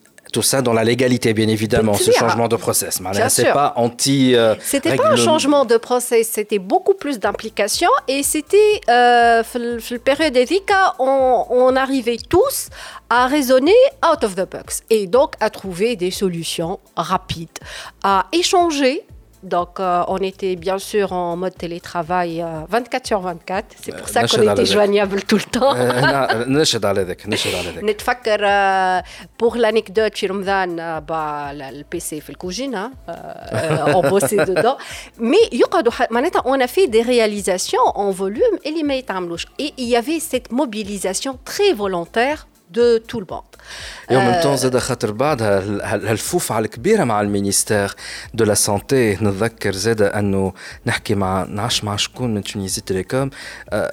Tout ça dans la légalité, bien évidemment, ce changement de process. C'est pas anti. Euh, c'était pas un changement de process, c'était beaucoup plus d'implication et c'était, euh, la période d'Erika, on, on arrivait tous à raisonner out of the box et donc à trouver des solutions rapides, à échanger donc, euh, on était bien sûr en mode télétravail euh, 24 sur 24. C'est pour ça qu'on était joignable tout le temps. pour l'anecdote, chez Ramdan, euh, bah, le PC fait le cuisine, hein, on bossait dedans. Mais on a fait des réalisations en volume et il y avait cette mobilisation très volontaire de tout le monde. Et en même temps, زاد خاطر بعدها هالفوفعة الكبيرة مع المينيستير دو لا سانتي نتذكر زاد انه نحكي مع نعرفش مع شكون من تونيزي تيليكوم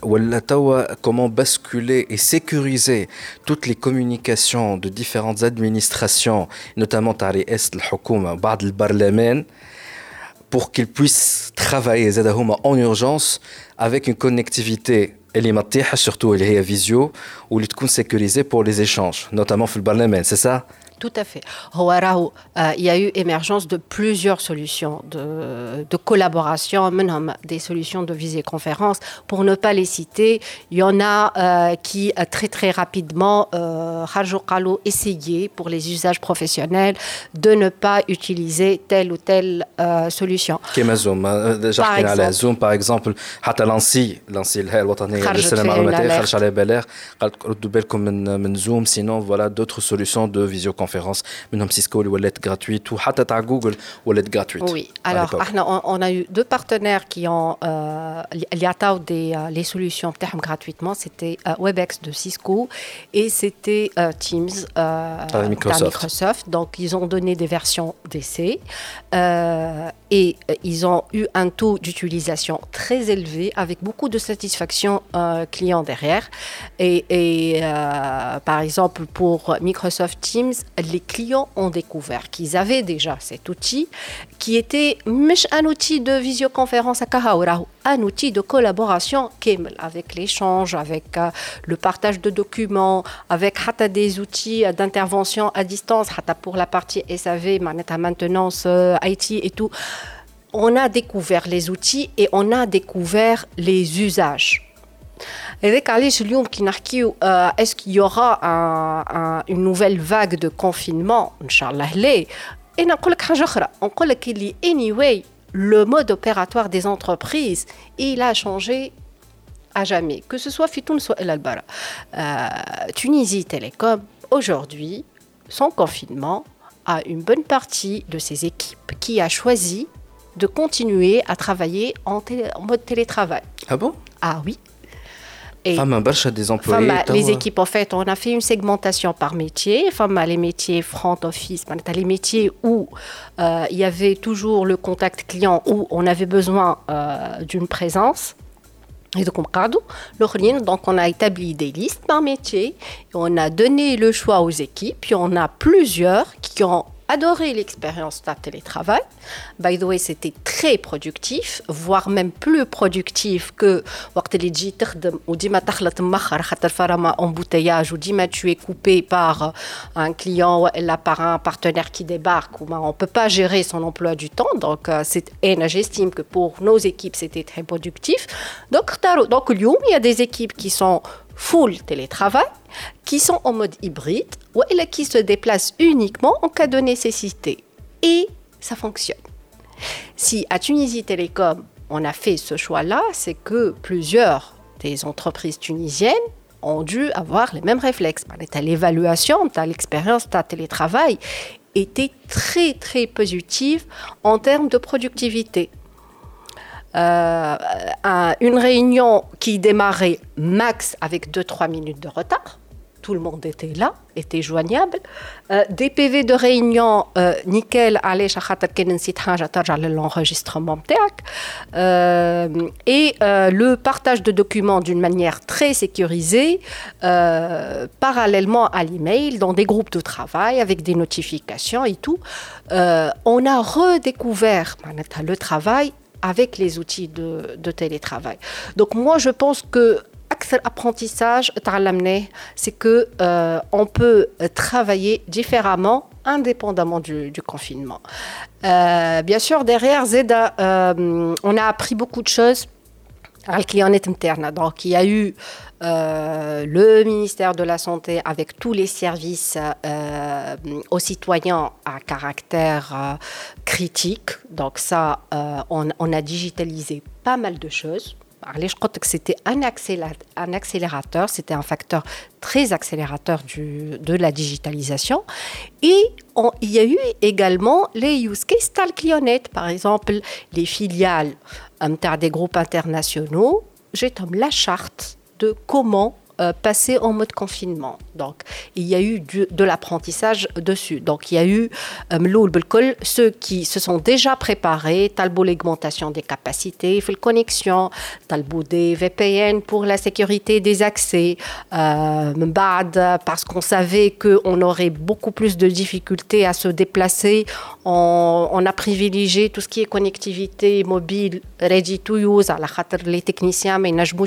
ولا توا comment basculer et sécuriser toutes les communications de différentes administrations notamment تاع رئاسة الحكومة بعد البرلمان pour qu'ils puissent travailler زاد هما en urgence avec une connectivité اللي ما تطيحش surtout اللي هي فيزيو واللي تكون sécurisée pour les échanges notamment في البرلمان c'est ça Tout à fait. Euh, il y a eu émergence de plusieurs solutions de, de collaboration, des solutions de visioconférence. Pour ne pas les citer, il y en a euh, qui euh, très très rapidement, euh, essayé pour les usages professionnels de ne pas utiliser telle ou telle euh, solution. كما زوم déjà على زوم par exemple حتى لانسي لانسي الهيئه الوطنيه للسلامه المعلوماتيه خرج على بلاغ قالت ردوا بالكم من من زوم sinon voilà d'autres solutions de visioconférence conférences منهم سيسكو اللي ولات gratuite وحتى تاع جوجل ولات gratuite. Oui. Alors on a eu deux partenaires qui ont euh, des euh, les solutions gratuitement, c'était euh, Webex de Cisco et c'était euh, Teams euh, Microsoft. Microsoft. Donc ils ont donné des versions d'essai et ils ont eu un taux d'utilisation très élevé avec beaucoup de satisfaction client derrière. Et, et par exemple pour Microsoft Teams, les clients ont découvert qu'ils avaient déjà cet outil qui était un outil de visioconférence à Kahaura, un outil de collaboration avec l'échange, avec euh, le partage de documents, avec des outils d'intervention à distance, pour la partie SAV, maintenance, euh, IT et tout. On a découvert les outils et on a découvert les usages. هذاك علاش اليوم كي نحكيو اسكو يوغا une nouvelle vague de confinement ان شاء الله لا انا نقول لك حاجه اخرى نقول لك اللي anyway le mode opératoire des entreprises il a changé à jamais que ce soit Fitoun soit El Albara euh, Tunisie Télécom aujourd'hui sans confinement a une bonne partie de ses équipes qui a choisi de continuer à travailler en, en mode télétravail. Ah bon Ah oui. et des employés. les équipes, en fait, on a fait une segmentation par métier. les métiers front office, les métiers où euh, il y avait toujours le contact client, où on avait besoin euh, d'une présence. Et donc, on a établi des listes par métier, on a donné le choix aux équipes, puis on a plusieurs qui ont adoré l'expérience de télétravail. By the way, c'était très productif, voire même plus productif que ou embouteillage ou tu es coupé par un client ou par un partenaire qui débarque. On ne peut pas gérer son emploi du temps. Donc, euh, j'estime que pour nos équipes, c'était très productif. Donc, donc, il y a des équipes qui sont full télétravail, qui sont en mode hybride ou qui se déplacent uniquement en cas de nécessité. Et ça fonctionne. Si à Tunisie Télécom, on a fait ce choix-là, c'est que plusieurs des entreprises tunisiennes ont dû avoir les mêmes réflexes. L'évaluation, l'expérience, ta télétravail était très très positive en termes de productivité. Euh, une réunion qui démarrait max avec 2-3 minutes de retard. Tout le monde était là, était joignable. Euh, des PV de réunion euh, nickel, allez, l'enregistrement euh, et le partage de documents d'une manière très sécurisée, parallèlement à l'email, dans des groupes de travail avec des notifications et tout. on a redécouvert le travail avec les outils de, télétravail. Donc moi, je pense que apprentissage, c'est que euh, on peut travailler différemment indépendamment du, confinement. Euh, bien sûr, derrière Zeda, euh, on a appris beaucoup de choses à client interne. Donc, il y a eu euh, le ministère de la Santé avec tous les services euh, aux citoyens à caractère euh, critique. Donc, ça, on, a digitalisé pas mal de choses. Je crois que c'était un, accélérateur, c'était un facteur très accélérateur du, de la digitalisation. Et il y a eu également les use cases par exemple les filiales des groupes internationaux. J'ai la charte de comment euh, passer en mode confinement. Donc, il y a eu de l'apprentissage dessus. Donc, il y a eu euh, ceux qui se sont déjà préparés, talbo l'augmentation des capacités, il fait connexion, talbo des VPN pour la sécurité des accès, euh, parce qu'on savait qu'on aurait beaucoup plus de difficultés à se déplacer, on, a privilégié tout ce qui est connectivité mobile, ready to use, à la les techniciens, mais ils n'ont pas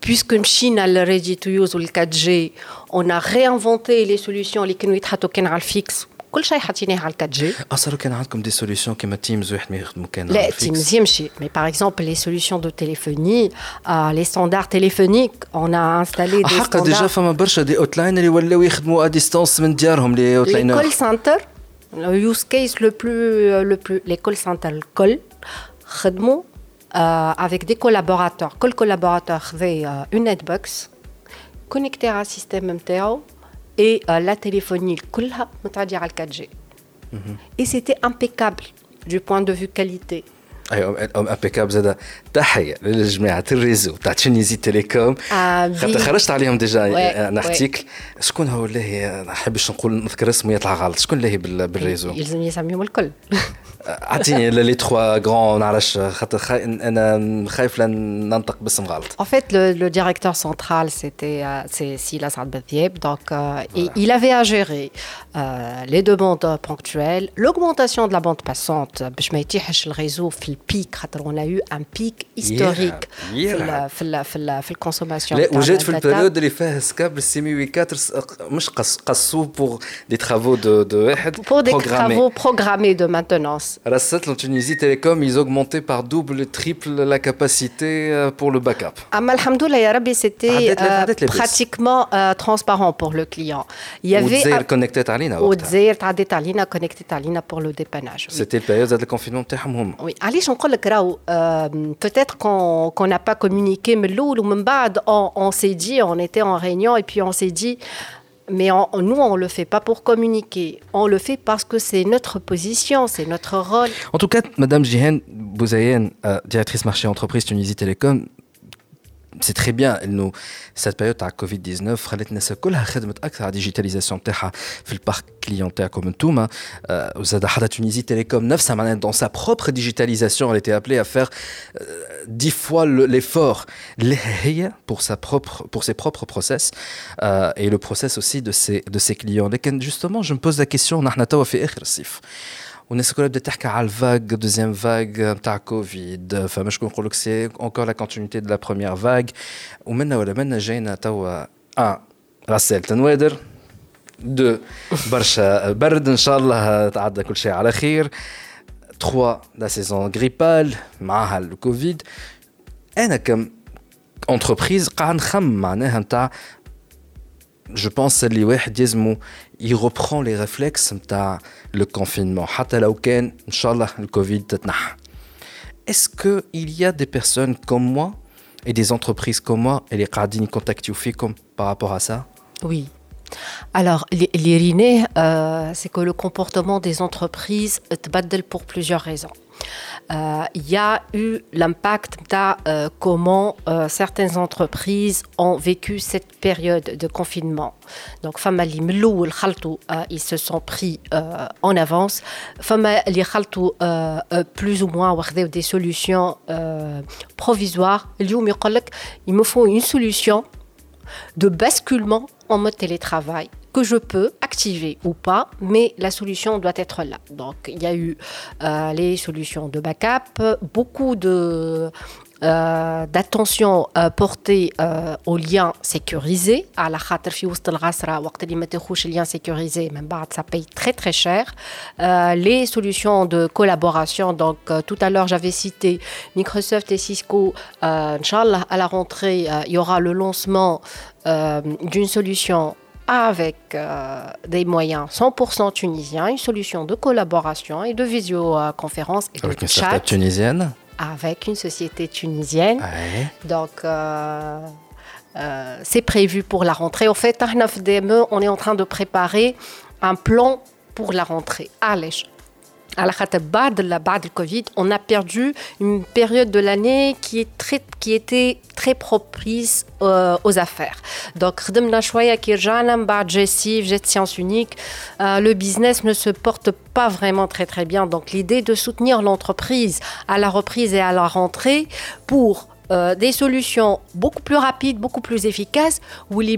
puisque Chine a le ready to use ou le 4G, on a réinventé les solutions les كانوا يتحطوا كان على الفيكس كل شيء حاطيناه على 4 جي اصلا كان عندكم دي سوليسيون كيما تيمز واحد ما يخدموا كان لا تيمز يمشي مي باغ اكزومبل لي سوليسيون دو تيليفوني لي ستاندار تيليفونيك اون ا انستالي دي حق ديجا فما برشا دي اوت لاين اللي ولاو يخدموا ا ديستونس من ديارهم لي اوت لاينر لي كول سنتر لو يوز كيس لو بلو لو بلو لي كول سنتر الكل خدموا euh, avec des collaborateurs. Quel collaborateur avait euh, une netbox connectée à un système MTO et euh, la téléphonie, à 4G. Mhm. Et c'était impeccable du point de vue qualité ايوه امبيكاب زاد تحيه للجماعه الريزو تاع تونيزي تيليكوم خاطر خرجت عليهم ديجا ان ارتيكل شكون هو اللي ما نحبش نقول نذكر اسمه يطلع غلط شكون اللي بالريزو يلزم يسميهم الكل اعطيني لي تخوا غران نعرفش خاطر خا... انا خايف لا ننطق باسم غلط En fait, le, le directeur central, c'était euh, c'est Silas Adbethieb. Donc, euh, voilà. il avait à gérer euh, les demandes ponctuelles, l'augmentation de la bande passante, باش ما يتيحش الريزو في البيك خاطر on a eu un pic historique في ال في ال في, ال في الكونسوماسيون لا وجات في البيريود اللي فيها سكاب السيمي وي 4 مش قص قصوه بور دي ترافو دو دو واحد pour des travaux programmés de maintenance رصت Tunisie Télécom, ils augmentaient par double, triple la capacité euh, pour le backup. Amal Alhamdoulilah, c'était euh, pratiquement euh, transparent pour le client. Il y avait Ou connecté Talina. Ou Talina connecté Talina pour le dépannage. C'était la période de confinement Oui, allez, je peut-être qu'on n'a pas communiqué, mais on, on s'est dit, on était en réunion et puis on s'est dit mais nous, on ne le fait pas pour communiquer. On le fait parce que c'est notre position, c'est notre rôle. En tout cas, Madame Jihen Bouzayen, euh, directrice marché entreprise Tunisie Télécom, c'est très bien nous cette période à Covid-19 خلتنا كلها خدمت اكثر على الديجيتاليزاسيون تاعها في البارك كليون تاعكم انتوما وزاد حتى تونيزي تيليكوم نفسها معناها dans sa propre digitalisation elle était appelée à faire euh, dix fois l'effort هي pour sa propre pour ses propres process euh, et le process aussi de ses de ses clients لكن justement je me pose la question نحن توا في اخر الصيف والناس الكل بدات تحكي على الفاغ دوزيام فاغ نتاع كوفيد فما شكون نقول لك سي اونكور لا كونتينيتي دو لا بروميير فاغ ومنا ولا منا جاينا توا ان غسالة تنوادر دو برشا برد ان شاء الله تعدى كل شيء على خير تخوا لا سيزون غريبال معاها الكوفيد انا كم انتربريز قاعد نخمم معناها نتاع جو بونس اللي واحد يلزمو il reprend les réflexes de le confinement. Est-ce qu'il y a des personnes comme moi et des entreprises comme moi et les cardines contactent par rapport à ça? Oui. Alors, l'IRINE, euh, c'est que le comportement des entreprises est pour plusieurs raisons. Euh, il y a eu l'impact de euh, comment euh, certaines entreprises ont vécu cette période de confinement. Donc, Famali Mlou ils se sont pris en avance. Famali Khaltou, plus ou moins, des solutions provisoires. Il me faut une solution de basculement en mode télétravail je peux activer ou pas, mais la solution doit être là. Donc, il y a eu euh, les solutions de backup, beaucoup de euh, d'attention euh, portée aux liens sécurisés. À la khater fi wast al-ghasra waqt li ma lien sécurisé même ça paye très très cher. Les solutions de collaboration donc tout à l'heure j'avais cité Microsoft et Cisco. Inchallah à la rentrée il y aura le lancement d'une solution avec des moyens 100% tunisiens, une solution de collaboration et de visioconférence et de avec une chat. tunisienne avec une société tunisienne. Donc, euh, euh, c'est prévu pour la rentrée. En fait, à DME, on est en train de préparer un plan pour la rentrée. Allez, de Covid, on a perdu une période de l'année qui, est très, qui était très propice euh, aux affaires. Donc, science unique, euh, le business ne se porte pas vraiment très très bien. Donc, l'idée de soutenir l'entreprise à la reprise et à la rentrée pour euh, des solutions beaucoup plus rapides, beaucoup plus efficaces, où les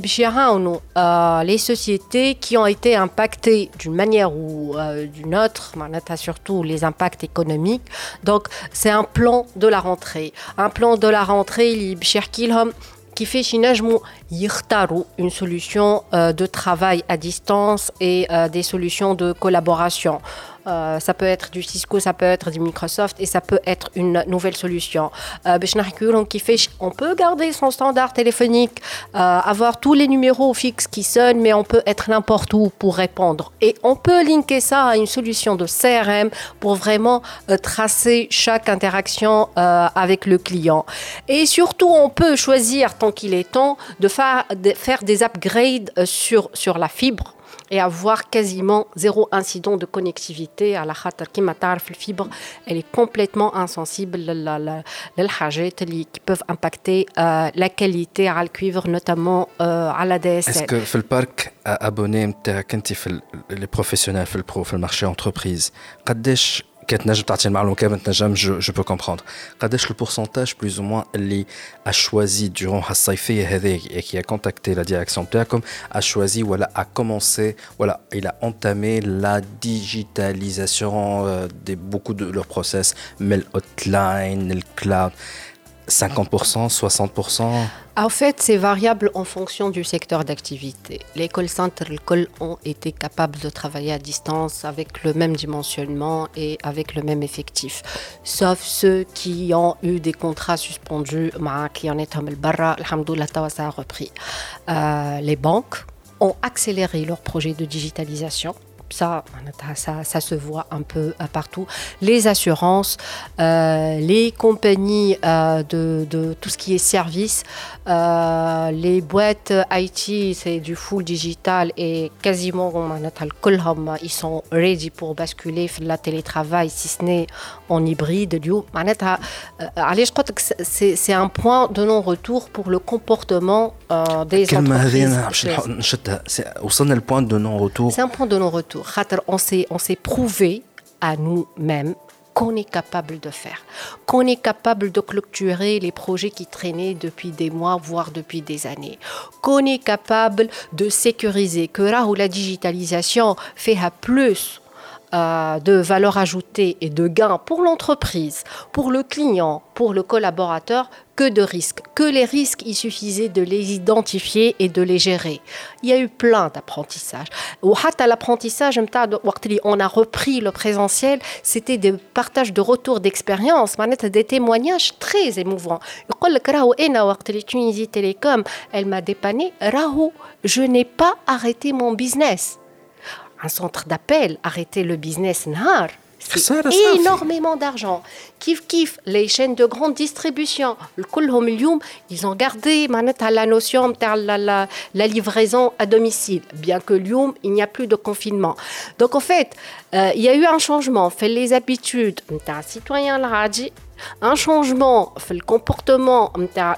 euh, les sociétés qui ont été impactées d'une manière ou euh, d'une autre, surtout les impacts économiques. Donc, c'est un plan de la rentrée. Un plan de la rentrée, qui fait une solution de travail à distance et des solutions de collaboration. Euh, ça peut être du Cisco, ça peut être du Microsoft et ça peut être une nouvelle solution. Euh, on peut garder son standard téléphonique, euh, avoir tous les numéros fixes qui sonnent, mais on peut être n'importe où pour répondre. Et on peut linker ça à une solution de CRM pour vraiment tracer chaque interaction avec le client. Et surtout, on peut choisir, tant qu'il est temps, de faire, de faire des upgrades sur, sur la fibre et avoir quasiment zéro incident de connectivité à la khatar le fibre elle est complètement insensible les qui peuvent impacter euh, la qualité à le cuivre notamment euh, à la DSL est-ce que le parc abonné les professionnels le pro le marché entreprise je peux comprendre. le pourcentage plus ou moins اللي a choisi durant et qui a contacté la direction comme a choisi voilà a commencé voilà il a entamé la digitalisation euh, de beaucoup de leurs process mais le hotline le cloud 50%, 60% En fait, c'est variable en fonction du secteur d'activité. Les call centers ont été capables de travailler à distance avec le même dimensionnement et avec le même effectif. Sauf ceux qui ont eu des contrats suspendus, qui en étaient barra, ça a repris. Euh, les banques ont accéléré leur projet de digitalisation ça, ça, ça, se voit un peu euh, partout. Les assurances, euh, les compagnies euh, de, de, tout ce qui est service, les boîtes IT, c'est du full digital et quasiment ils sont ready pour basculer la télétravail, si ce n'est en hybride. Allez, je crois que c'est un point de non-retour pour le comportement des entreprises. C'est le point de non-retour. C'est un point de non-retour on s'est on s'est prouvé à nous-mêmes qu'on est capable de faire, qu'on est capable de clôturer les projets qui traînaient depuis des mois, voire depuis des années, qu'on est capable de sécuriser, que là où la digitalisation fait à plus euh, de valeur ajoutée et de gains pour l'entreprise, pour le client, pour le collaborateur, que de risques. Que les risques, il suffisait de les identifier et de les gérer. Il y a eu plein d'apprentissages. À l'apprentissage, on a repris le présentiel, c'était des partages de retours d'expérience, des témoignages très émouvants. Tunisie Télécom, elle m'a dépanné. Rahou, je n'ai pas arrêté mon business un centre d'appel, arrêter le business nahar. C'est énormément d'argent. Kif kif, les chaînes de grande distribution, ils ont gardé la notion de la, la, livraison à domicile, bien que Lyon, il n'y a plus de confinement. Donc en fait, euh, il y a eu un changement. Fait les habitudes, un citoyen un changement le comportement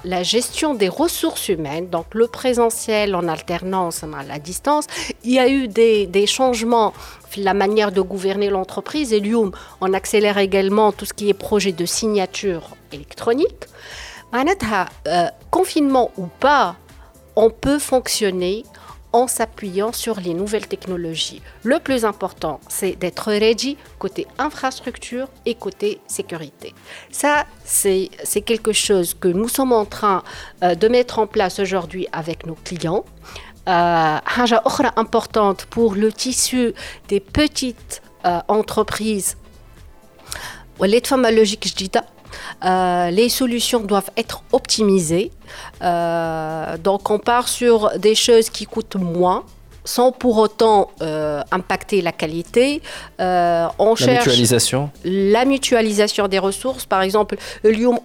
la gestion des ressources humaines donc le présentiel en alternance à la distance. Il y a eu des, changements la manière de gouverner l'entreprise. Et Lyon on accélère également tout ce qui est projet de signature électronique. Euh, confinement ou pas on peut fonctionner en s'appuyant sur les nouvelles technologies. Le plus important, c'est d'être ready côté infrastructure et côté sécurité. Ça, c'est quelque chose que nous sommes en train euh, de mettre en place aujourd'hui avec nos clients. Euh, importante pour le tissu des petites euh, entreprises. Les logique, je dis euh, les solutions doivent être optimisées. Euh, donc on part sur des choses qui coûtent moins sans pour autant euh, impacter la qualité. Euh, on la mutualisation La mutualisation des ressources. Par exemple,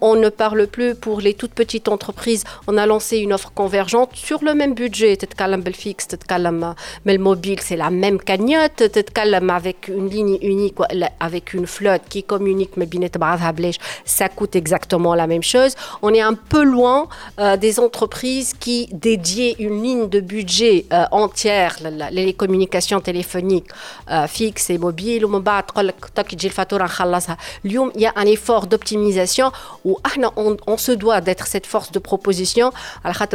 on ne parle plus pour les toutes petites entreprises. On a lancé une offre convergente sur le même budget. Tetkalam fixe, Tetkalam le mobile, c'est la même cagnotte. Tetkalam avec une ligne unique, avec une flotte qui communique, mais ça coûte exactement la même chose. On est un peu loin euh, des entreprises qui dédiaient une ligne de budget entière les communications téléphoniques euh, fixes et mobiles il y a un effort d'optimisation où on, se doit d'être cette force de proposition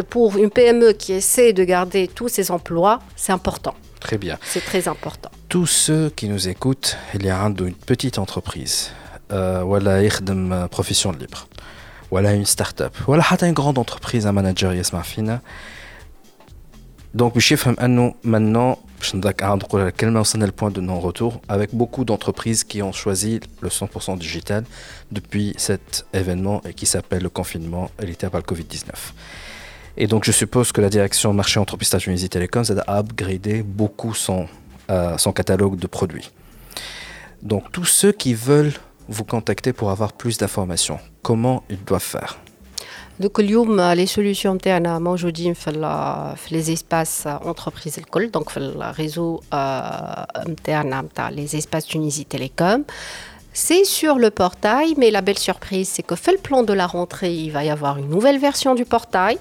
pour une PME qui essaie de garder tous ses emplois c'est important Très bien. C'est très important. Tous ceux qui nous écoutent, il y a une petite entreprise, euh, voilà une profession libre, voilà une start-up, voilà une grande entreprise, un manager, Yasma Fina. Donc, je maintenant, maintenant, le point de non-retour avec beaucoup d'entreprises qui ont choisi le 100% digital depuis cet événement et qui s'appelle le confinement hérité par le Covid-19. Et donc, je suppose que la direction marché entreprise Tunisie Télécom a upgradé beaucoup son, euh, son catalogue de produits. Donc, tous ceux qui veulent vous contacter pour avoir plus d'informations, comment ils doivent faire? donc, les solutions نتاعنا موجودين في les espaces entreprises الكل donc في الريزو نتاعنا نتاع les espaces Tunisie Télécom c'est sur le portail, mais la belle surprise, c'est que fait le plan de la rentrée, il va y avoir une nouvelle version du portail,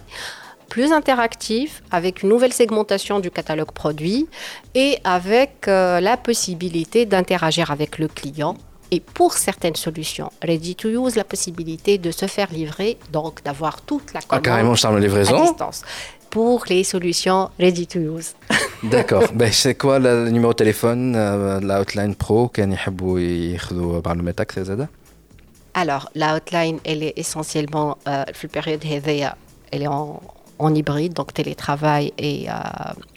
plus interactive, avec une nouvelle segmentation du catalogue produit et avec euh, la possibilité d'interagir avec le client et pour certaines solutions ready to use, la possibilité de se faire livrer, donc d'avoir toute la ah, commande ah, à distance. Pour les solutions ready to use. D'accord. ben, c'est quoi le numéro de téléphone, euh, la hotline pro, par le Alors, la hotline, elle est essentiellement, euh, la période elle est en, en hybride, donc télétravail et, euh,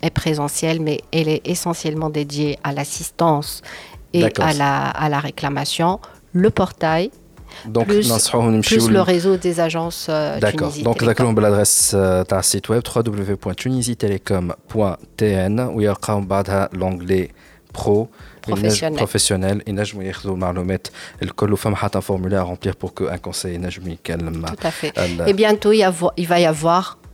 et présentiel, mais elle est essentiellement dédiée à l'assistance et à la, à la réclamation, le portail, donc, plus, plus le réseau des agences euh, D'accord. Donc, d'accord, l'adresse de euh, site web www.tunisitelecom.tn où il y a l'onglet pro professionnel. professionnel. Il y a un formulaire à remplir pour qu'un conseil Tout à fait. Et bientôt, il va y avoir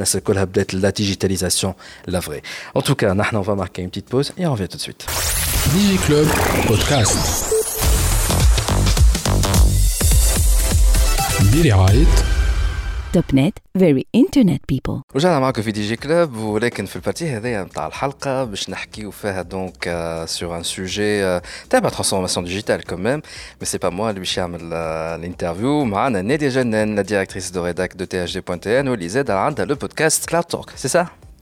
à ce collab de la digitalisation, la vraie. En tout cas, on va marquer une petite pause et on revient tout de suite. DigiClub Podcast. توب نت فيري انترنت بيبل رجعنا معكم في دي جي كلوب ولكن في البارتي هذايا نتاع الحلقه باش نحكيو فيها دونك سور ان سوجي تابع ترانسفورماسيون ديجيتال كوميم مي سي با موا اللي باش يعمل الانترفيو معنا ناديه جنان لا ديريكتريس دو ريداك دو تي اش دي بوان تي ان واللي زاد عندها لو بودكاست كلاود توك سي سا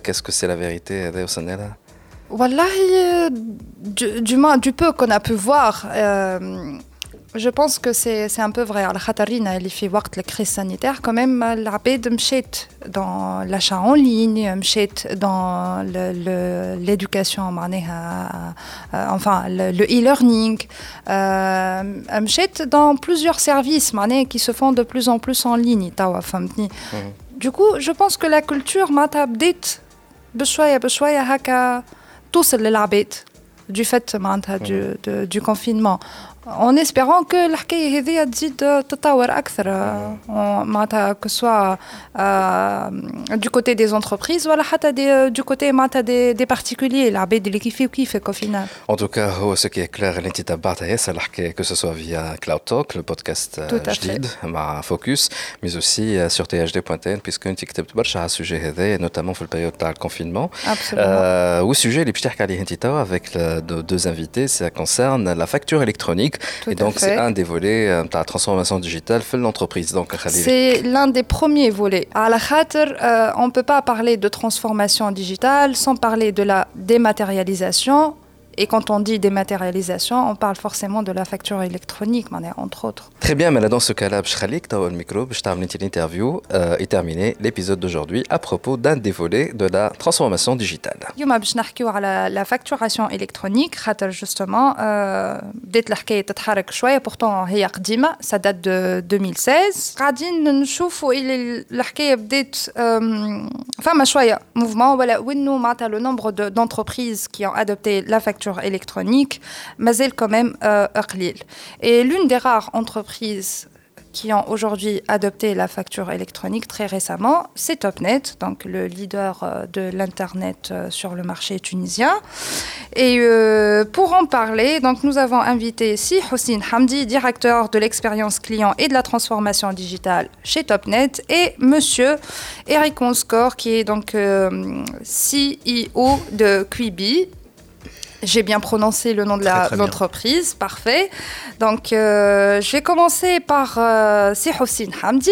qu'est-ce que c'est la vérité euh, du, du, moins, du peu qu'on a pu voir, euh, je pense que c'est un peu vrai. La Khatarina, elle fait voir la crise sanitaire, quand même, l'abed mchait dans l'achat en ligne, mchait dans l'éducation, enfin, le e-learning, e dans plusieurs services qui se font de plus en plus en ligne. Du coup, je pense que la culture m'a بديت بشوية بشوية هكا توصل للعباد du fait du, de, du confinement en espérant que الحكايه هذه تزيد تتطور اكثر معناتها que soit euh, du côté des entreprises ولا حتى des, du côté معناتها des, des particuliers العباد اللي كيف وكيفك au final en tout cas هو ce qui est clair اللي انت تبعتها ياسر الحكايه que ce soit via Cloud Talk le podcast جديد مع Focus mais aussi sur thd.n puisque انت كتبت برشا على السوجي هذا notamment في البيريود تاع الكونفينمون والسوجي اللي باش تحكي عليه انت توا avec deux invités ça concerne la et donc, c'est un des volets euh, de la transformation digitale fait l'entreprise. C'est l'un des premiers volets. À la euh, on ne peut pas parler de transformation digitale sans parler de la dématérialisation et quand on dit dématérialisation, on parle forcément de la facture électronique, entre autres. Très bien, mais là, dans ce cas-là, je vais le micro, je terminer l'interview euh, et terminer l'épisode d'aujourd'hui à propos d'un des volets de la transformation digitale. اليوم باش نحكيو على la facturation électronique خاطر justement بدات الحكايه تتحرك شويه pourtant هي قديمه ça date de 2016 قاعدين نشوفوا اللي الحكايه بدات فما شويه mouvement ولا وانه معناتها le nombre d'entreprises qui ont adopté la facture électronique, mais elle quand même euh, Et l'une des rares entreprises qui ont aujourd'hui adopté la facture électronique très récemment, c'est Topnet, donc le leader euh, de l'Internet euh, sur le marché tunisien. Et pour en parler, donc nous avons invité ici Hossein Hamdi, directeur de l'expérience client et de la transformation digitale chez Topnet, et monsieur Eric Onscore, qui est donc CEO de Quibi, j'ai bien prononcé le nom de l'entreprise, parfait. Donc, euh, je vais commencer par euh, Hamdi.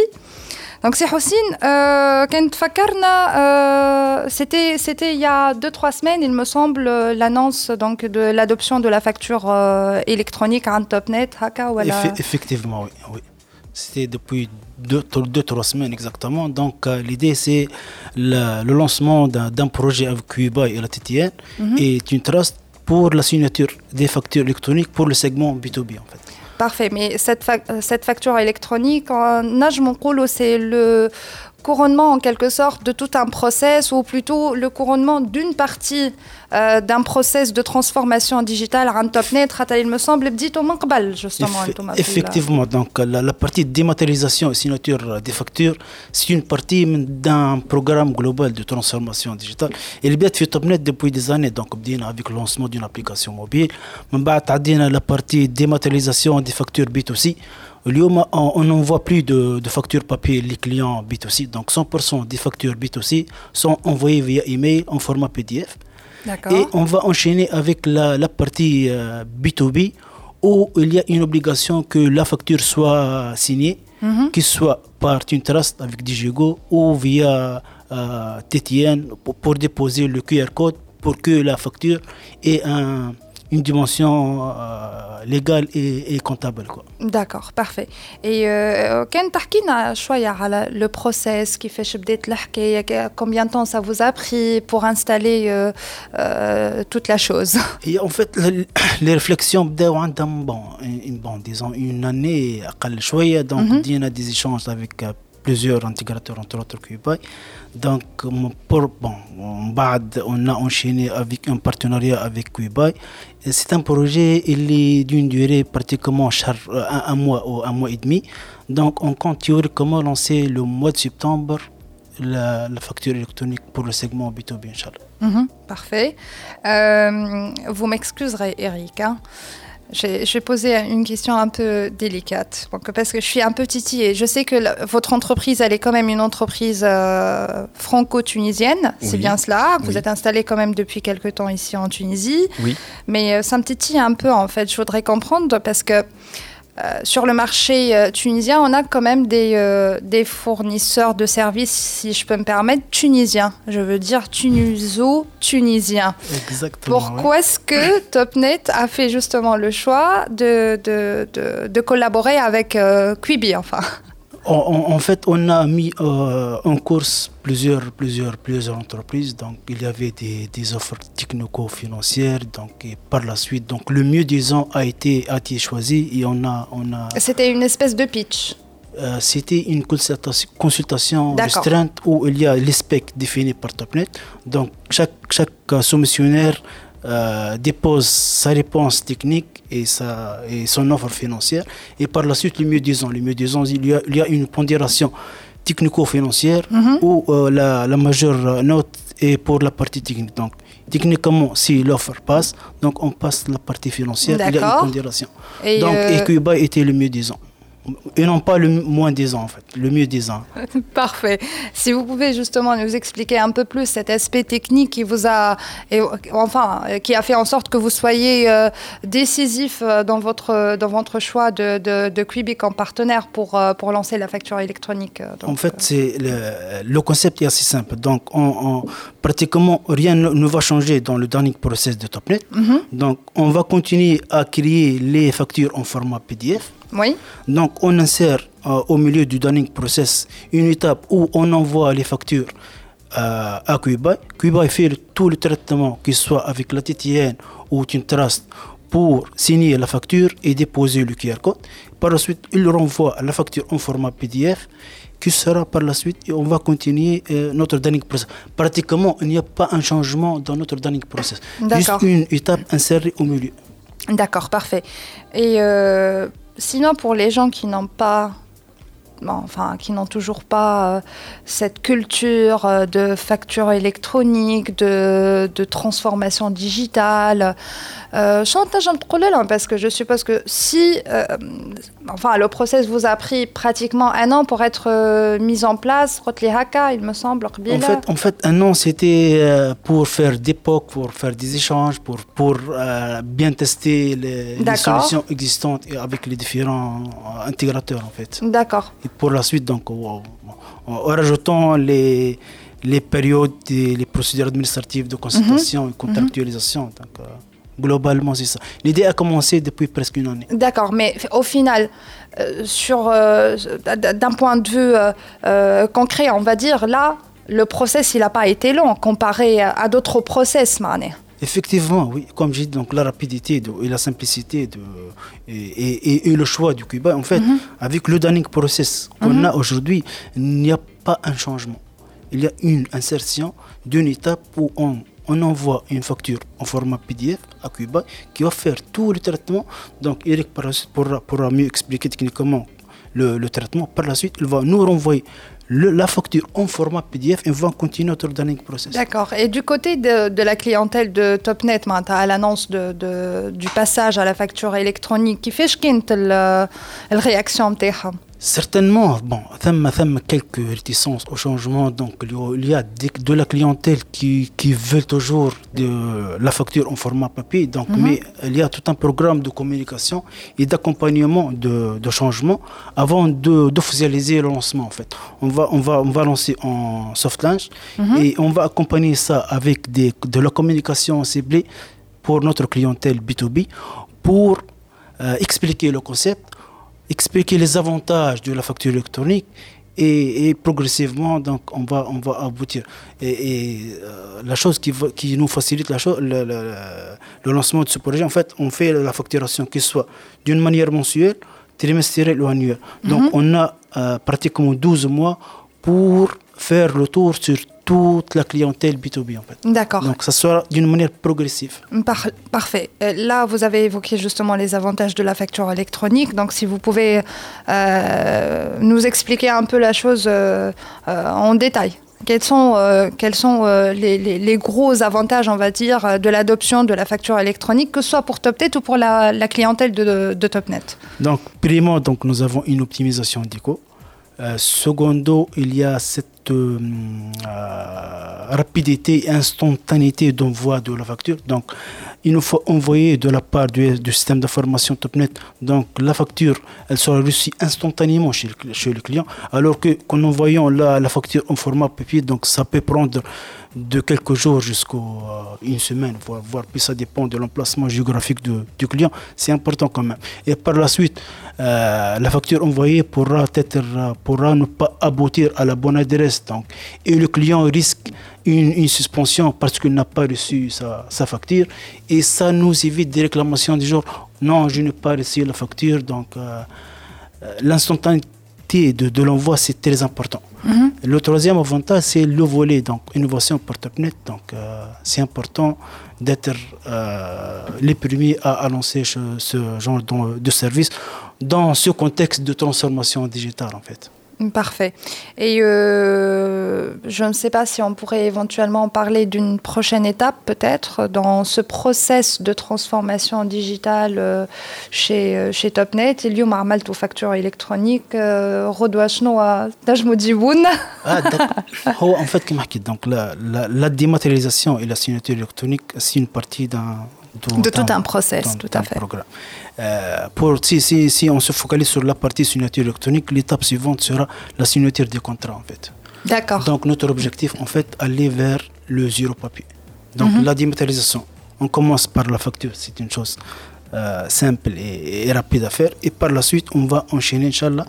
Donc, Sihoussine, euh, euh, c'était c'était il y a 2-3 semaines, il me semble, euh, l'annonce donc de l'adoption de la facture euh, électronique à Topnet, Haka ou Effectivement, oui. oui. C'était depuis 2-3 semaines exactement. Donc, l'idée, c'est le, lancement d'un projet avec Cuba et la TTN mhm. et une trust pour la signature des factures électroniques pour le segment B2B en fait. Parfait, mais cette, cette facture électronique, en c'est le couronnement en quelque sorte de tout un process ou plutôt le couronnement d'une partie euh, d'un process de transformation digitale à Topnet, il me semble, dit au justement. effectivement, donc la, partie dématérialisation et signature des factures, c'est une partie d'un programme global de transformation digitale. Et le fait Topnet depuis des années, donc avec le lancement d'une application mobile, la partie dématérialisation des factures B2C on n'envoie plus de, factures papier les clients B2C. Donc 100% des factures B2C sont envoyées via email en format PDF. Et on va enchaîner avec la, partie B2B euh, où il y a une obligation que la facture soit signée, mm qu'il soit par une trust avec Digigo ou via euh, TTN pour déposer le QR code pour que la facture ait un, une dimension euh, légale et, et comptable. D'accord, parfait. Et quand tu as le process qui fait combien de temps ça vous a pris pour installer euh, euh, toute la chose? Et En fait, les réflexions, bon, une, bon, disons une année, donc mm -hmm. on a des échanges avec plusieurs intégrateurs, entre autres QBI. Donc, pour, bon, on a enchaîné avec un partenariat avec QBI. C'est un projet il est d'une durée pratiquement un, mois ou un mois et demi. Donc, on compte théoriquement lancer le mois de septembre la, facture électronique pour le segment B2B, Inch'Allah. Mhm, parfait. Euh, vous m'excuserez, Eric. Hein. Je vais poser une question un peu délicate, parce que je suis un peu et Je sais que votre entreprise, elle est quand même une entreprise euh, franco-tunisienne, c'est bien cela. Vous êtes installé quand même depuis quelques temps ici en Tunisie. Oui. Mais euh, ça me titille un peu, en fait. Je voudrais comprendre, parce que euh, sur le marché euh, tunisien, on a quand même des, euh, des, fournisseurs de services, si je peux me permettre, tunisiens. Je veux dire tuniso-tunisiens. Exactement. Pourquoi est-ce que Topnet a fait justement le choix de, de, de, de collaborer avec Quibi, enfin? En, fait, on a mis euh, en course plusieurs, plusieurs, plusieurs entreprises. Donc, il y avait des, des offres technico-financières. Donc, et par la suite, donc le mieux disant a été, a été choisi et on a, on a. C'était une espèce de pitch. Euh, c'était une consultation, consultation restreinte où il y a les specs définis par Topnet. Donc, chaque, chaque soumissionnaire euh, dépose sa réponse technique et, sa, et son offre financière. Et par la suite, le mieux disant, le mieux disant, il y a, il y a une pondération technico-financière mhm. où euh, la, la, majeure note est pour la partie technique. Donc, techniquement, si l'offre passe, donc on passe la partie financière, il y a une pondération. Et donc, euh... était le mieux disant et non pas le moins 10 ans en fait, le mieux 10 ans. Parfait. Si vous pouvez justement nous expliquer un peu plus cet aspect technique qui vous a, et, enfin, qui a fait en sorte que vous soyez euh, décisif euh, dans votre, dans votre choix de, de, de Quibic en partenaire pour, euh, pour lancer la facture électronique. en fait, c'est le, le, concept est assez simple. Donc, on, pratiquement rien ne, va changer dans le dernier process de Topnet. Mhm. Donc, on va continuer à créer les factures en format PDF. Oui. Donc, on insère euh, au milieu du dunning process une étape où on envoie les factures euh, à Cuba. Cuba fait tout le traitement, qu'il soit avec la TTN ou une trust, pour signer la facture et déposer le QR code. Par la suite, il renvoie la facture en format PDF qui sera par la suite et on va continuer euh, notre dunning process. Pratiquement, il n'y a pas un changement dans notre dunning process. Juste une étape insérée au milieu. D'accord, parfait. Et sinon, pour les gens qui n'ont pas enfin, qui n'ont toujours pas euh, cette culture euh, de facture électronique, de, de transformation digitale. Euh, chantage hein, parce que je suppose que si, enfin, le process vous a pris pratiquement un an pour être mis en place, il me semble. En fait, en fait, un an, c'était pour faire des POC, pour faire des échanges, pour, pour bien tester les, les, solutions existantes avec les différents intégrateurs, en fait. D'accord pour la suite, donc, en, rajoutant les, les périodes et les procédures administratives de consultation mhm. et contractualisation. Donc, euh, globalement, c'est ça. L'idée a commencé depuis presque une année. D'accord, mais au final, euh, sur euh, d'un point de vue concret, on va dire, là, le process, il n'a pas été long comparé à, d'autres process, Mané. Effectivement, oui. Comme j'ai dit, donc la rapidité et la simplicité de, et, et, le choix du Cuba, en fait, mhm. avec le dunning process qu'on mhm. a aujourd'hui, il n'y a pas un changement. Il y a une insertion d'une étape où on, on envoie une facture en format PDF à Cuba qui va faire tout le traitement. Donc Eric pourra, pourra mieux expliquer techniquement le, le, traitement. Par la suite, il va nous renvoyer la facture en format PDF et va continuer notre dunning process. D'accord. Et du côté de, la clientèle de TopNet, à l'annonce de, du passage à la facture électronique, qui fait la réaction Certainement, bon, il y a quelques réticences au changement. Donc, il y a de la clientèle qui, qui veut toujours de la facture en format papier. Donc, mhm. mais il y a tout un programme de communication et d'accompagnement de, de, changement avant d'officialiser le lancement. En fait, on va, on va, on va lancer en soft launch mhm. et on va accompagner ça avec des, de la communication ciblée pour notre clientèle B2B pour euh, expliquer le concept expliquer les avantages de la facture électronique et, progressivement donc on va on va aboutir et, euh, la chose qui, qui nous facilite la chose, le, le, lancement de ce projet en fait on fait la facturation qui soit d'une manière mensuelle trimestrielle ou annuelle donc mhm. on a euh, pratiquement 12 mois pour faire le tour sur toute la clientèle B2B en fait. D'accord. Donc ça sera d'une manière progressive. parfait. Euh, là, vous avez évoqué justement les avantages de la facture électronique. Donc si vous pouvez euh, nous expliquer un peu la chose euh, en détail. Quels sont, quels sont les, les, gros avantages, on va dire, de l'adoption de la facture électronique, que ce soit pour TopNet ou pour la, la clientèle de, de, TopNet? Donc, premièrement, donc, nous avons une optimisation d'éco. secondo, il y a cette euh, euh, rapidité et instantanéité d'envoi de la facture. Donc, il nous faut envoyer de la part du, système d'information TopNet. Donc la facture, elle sera reçue instantanément chez le, client, alors que qu'en envoyant la, la facture en format papier, donc ça peut prendre de quelques jours jusqu'à euh, une semaine, voire, puis ça dépend de l'emplacement géographique du client. C'est important quand même. Et par la suite, euh, la facture envoyée pourra, être, pourra ne pas aboutir à la bonne adresse. Donc, et le client risque une, suspension parce qu'il n'a pas reçu sa, facture. Et ça nous évite des réclamations du genre non, je n'ai pas reçu la facture. Donc, euh, l'instantanéité de, de l'envoi, c'est très important. Mhm. Le troisième avantage, c'est le volet, donc innovation par Topnet. Donc, euh, c'est important d'être euh, les premiers à annoncer ce, ce genre de service dans ce contexte de transformation digitale, en fait. Parfait. Et euh, je ne sais pas si on pourrait éventuellement parler d'une prochaine étape, peut-être, dans ce process de transformation digitale euh, chez, euh, chez TopNet. Il y a un facture électronique. Redouas à Ah, En fait, donc, la, la, la dématérialisation et la signature électronique, c'est une partie d'un de tout un process, tout à fait. Programme. Euh, pour, si, si, si, on se focalise sur la partie signature électronique, l'étape suivante sera la signature des contrats, en fait. D'accord. Donc, notre objectif, en fait, aller vers le zéro papier. Donc, mhm. la dématérialisation, on commence par la facture, c'est une chose euh, simple et, rapide à faire. Et par la suite, on va enchaîner, Inch'Allah,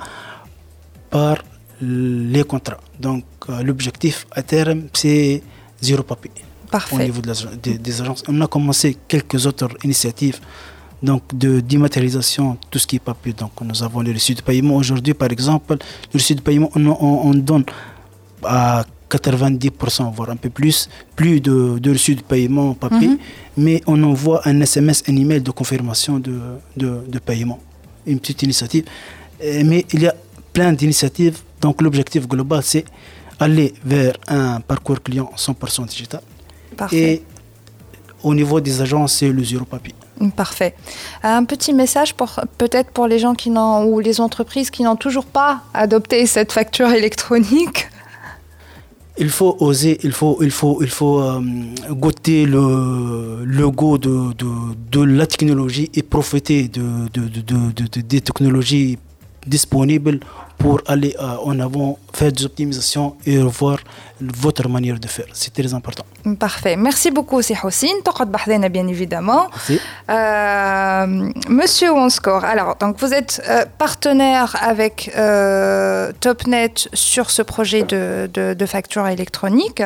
par les contrats. Donc, euh, l'objectif à terme, c'est zéro papier. Parfait. Au niveau des, des agences. On a commencé quelques autres initiatives donc de dématérialisation, tout ce qui est papier. Donc nous avons les reçus de paiement. Aujourd'hui, par exemple, les reçus de paiement, on, donne à 90%, voire un peu plus, plus de, de reçus de paiement papier, mhm. mais on envoie un SMS, un email de confirmation de, de, paiement. Une petite initiative. Mais il y a plein d'initiatives. Donc l'objectif global, c'est aller vers un parcours client 100% digital. Parfait. Et au niveau des agences, c'est le zéro papier. Parfait. Un petit message pour peut-être pour les gens qui n'ont ou les entreprises qui n'ont toujours pas adopté cette facture électronique. Il faut oser, il faut, il faut, il faut euh, goûter le, le goût de, de, de, la technologie et profiter de, de, des technologies disponibles pour aller euh, en avant, faire des optimisations et revoir votre manière de faire. C'est très important. Parfait. Merci beaucoup, c'est Houssine. bien évidemment. Merci. Euh, Monsieur Onscore, alors, donc vous êtes euh, partenaire avec TopNet sur ce projet de, de, de facture électronique.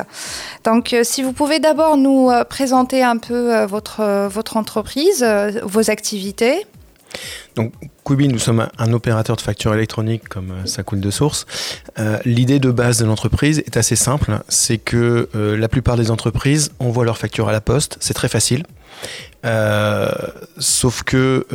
Donc, si vous pouvez d'abord nous présenter un peu votre, votre entreprise, vos activités. Donc, Quibi, nous sommes un, opérateur de facture électronique, comme euh, ça coule de source. Euh, l'idée de base de l'entreprise est assez simple. C'est que euh, la plupart des entreprises envoient leurs factures à la poste. C'est très facile. sauf que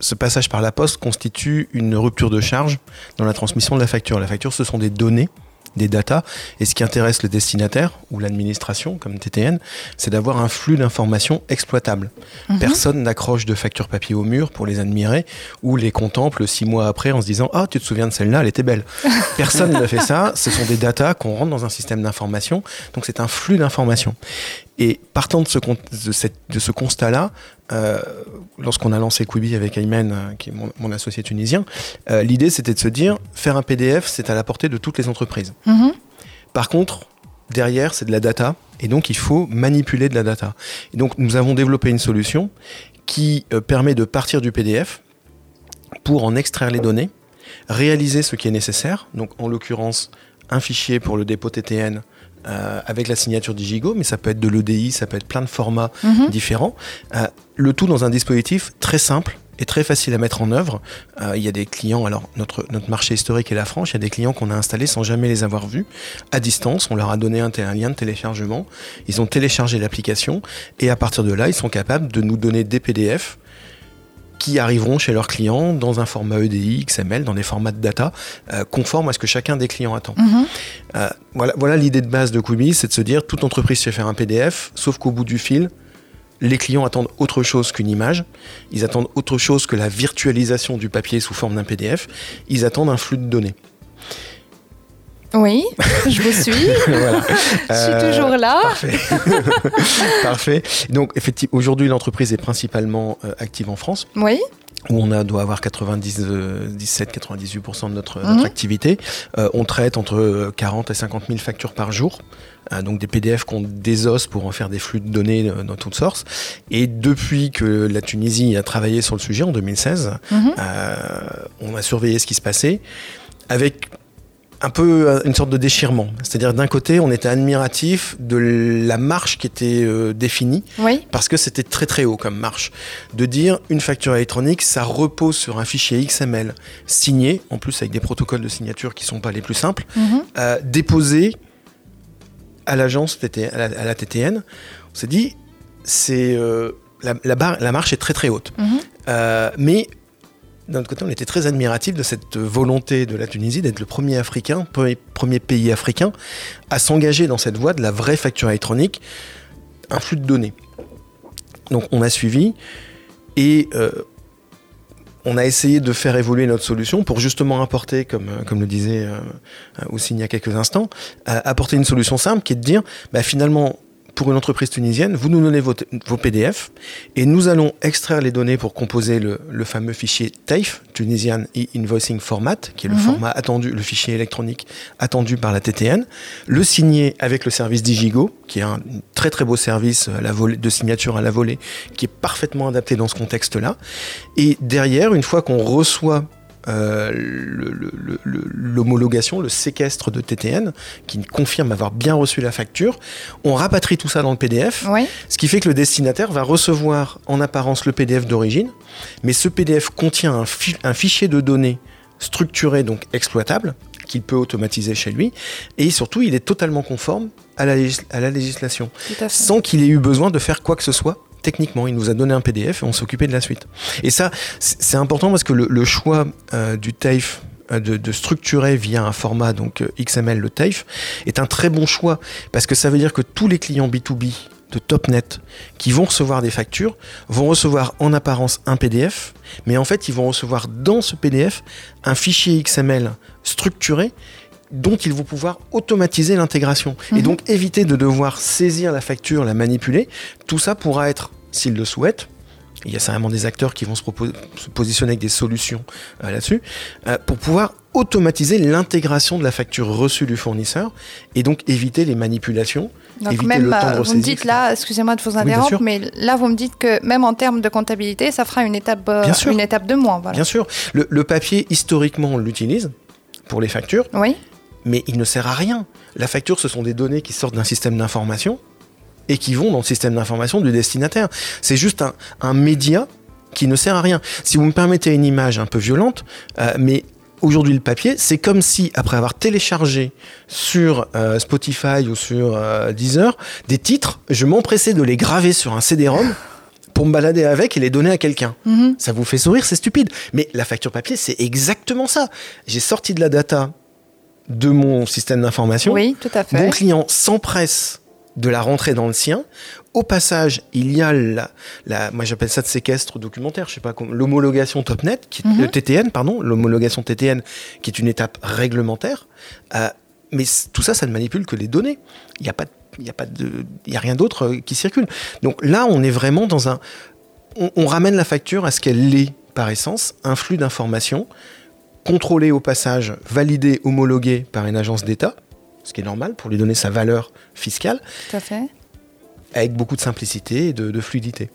ce passage par la poste constitue une rupture de charge dans la transmission de la facture. La facture, ce sont des données des data. Et ce qui intéresse le destinataire ou l'administration, comme TTN, c'est d'avoir un flux d'informations exploitable. Mhm. Personne n'accroche de factures papier au mur pour les admirer ou les contemple six mois après en se disant Ah, tu te souviens de celle-là, elle était belle. Personne ne fait ça. Ce sont des data qu'on rentre dans un système d'information. Donc c'est un flux d'informations. Et partant de ce, de ce constat-là, euh, lorsqu'on a lancé Quibi avec Aymen, euh, qui est mon, associé tunisien, euh, l'idée c'était de se dire faire un PDF, c'est à la portée de toutes les entreprises. Mhm. Par contre, derrière, c'est de la data, et donc il faut manipuler de la data. Et donc nous avons développé une solution qui permet de partir du PDF pour en extraire les données, réaliser ce qui est nécessaire, donc en l'occurrence un fichier pour le dépôt TTN euh, avec la signature Digigo, mais ça peut être de l'EDI, ça peut être plein de formats mhm. différents. Euh, le tout dans un dispositif très simple et très facile à mettre en œuvre. Euh, il y a des clients, alors notre, notre marché historique est la France, il y a des clients qu'on a installés sans jamais les avoir vus, à distance, on leur a donné un, un lien de téléchargement, ils ont téléchargé l'application, et à partir de là, ils sont capables de nous donner des PDF qui arriveront chez leurs clients dans un format EDI, XML, dans des formats de data euh, conformes à ce que chacun des clients attend. Mhm. Euh, voilà, voilà l'idée de base de Quibi, c'est de se dire toute entreprise sait faire un PDF, sauf qu'au bout du fil, les clients attendent autre chose qu'une image, ils attendent autre chose que la virtualisation du papier sous forme d'un PDF, ils attendent un flux de données. Oui, je vous suis. voilà. je suis euh, toujours là. Parfait. parfait. Donc, effectivement, aujourd'hui, l'entreprise est principalement euh, active en France. Oui où on a, doit avoir 97-98% de notre, mhm. activité. Euh, on traite entre 40 et 50 000 factures par jour. donc des PDF qu'on désosse pour en faire des flux de données dans toutes sortes. Et depuis que la Tunisie a travaillé sur le sujet en 2016, mhm. on a surveillé ce qui se passait avec un peu euh, une sorte de déchirement. C'est-à-dire d'un côté, on était admiratif de la marche qui était euh, définie, parce que c'était très très haut comme marche. De dire une facture électronique, ça repose sur un fichier XML signé, en plus avec des protocoles de signature qui sont pas les plus simples, mhm. euh, déposé à l'agence, à, la TTN. On s'est dit, c'est la, la, marche est très très haute. Mhm. mais d'un autre côté, on était très admiratif de cette volonté de la Tunisie d'être le premier Africain, premier pays africain, à s'engager dans cette voie de la vraie facture électronique, un flux de données. Donc on a suivi et euh, on a essayé de faire évoluer notre solution pour justement apporter, comme, euh, le disait euh, il y a quelques instants, apporter une solution simple qui est de dire, bah, finalement, pour une entreprise tunisienne, vous nous donnez vos, PDF et nous allons extraire les données pour composer le, fameux fichier TAIF, Tunisian E-Invoicing Format, qui est le mhm. format attendu, le fichier électronique attendu par la TTN, le signer avec le service Digigo, qui est un très très beau service la volée, de signature à la volée, qui est parfaitement adapté dans ce contexte-là. Et derrière, une fois qu'on reçoit euh, l'homologation, le, séquestre de TTN, qui confirme avoir bien reçu la facture. On rapatrie tout ça dans le PDF, ce qui fait que le destinataire va recevoir en apparence le PDF d'origine, mais ce PDF contient un, un fichier de données structuré, donc exploitable, qu'il peut automatiser chez lui, et surtout il est totalement conforme à la, à la législation, sans qu'il ait eu besoin de faire quoi que ce soit techniquement. Il nous a donné un PDF et on s'occupait de la suite. Et ça, c'est important parce que le, choix euh, du TAFE euh, de, structurer via un format donc euh, XML le TAFE est un très bon choix parce que ça veut dire que tous les clients B2B de Topnet qui vont recevoir des factures vont recevoir en apparence un PDF, mais en fait ils vont recevoir dans ce PDF un fichier XML structuré dont ils vont pouvoir automatiser l'intégration. Et mhm. donc éviter de devoir saisir la facture, la manipuler. Tout ça pourra être, s'ils le souhaitent, il y a certainement des acteurs qui vont se, positionner avec des solutions euh, là-dessus, euh, pour pouvoir automatiser l'intégration de la facture reçue du fournisseur et donc éviter les manipulations. Donc éviter même, le temps de euh, vous me dites là, excusez-moi de vous interrompre, mais là vous me dites que même en termes de comptabilité, ça fera une étape, une étape de moins. Bien sûr. Le, le papier, historiquement, on l'utilise pour les factures. Oui mais il ne sert à rien. La facture, ce sont des données qui sortent d'un système d'information et qui vont dans le système d'information du destinataire. C'est juste un, média qui ne sert à rien. Si vous me permettez une image un peu violente, euh, mais aujourd'hui le papier, c'est comme si, après avoir téléchargé sur euh, Spotify ou sur euh, Deezer des titres, je m'empressais de les graver sur un CD-ROM pour me balader avec et les donner à quelqu'un. Mhm. Ça vous fait sourire, c'est stupide. Mais la facture papier, c'est exactement ça. J'ai sorti de la data de mon système d'information. Oui, tout à fait. Mon client s'empresse de la rentrer dans le sien. Au passage, il y a la, la moi j'appelle ça de séquestre documentaire, je sais pas l'homologation Topnet, qui, le mhm. TTN, pardon, l'homologation TTN, qui est une étape réglementaire. Euh, mais tout ça, ça ne manipule que les données. Il n'y a pas, il y a pas de, il y a rien d'autre euh, qui circule. Donc là, on est vraiment dans un, on, on ramène la facture à ce qu'elle est par essence, un flux d'informations contrôlé au passage, validé, homologué par une agence d'État, ce qui est normal pour lui donner sa valeur fiscale. Tout à fait. Avec beaucoup de simplicité et de, fluidité.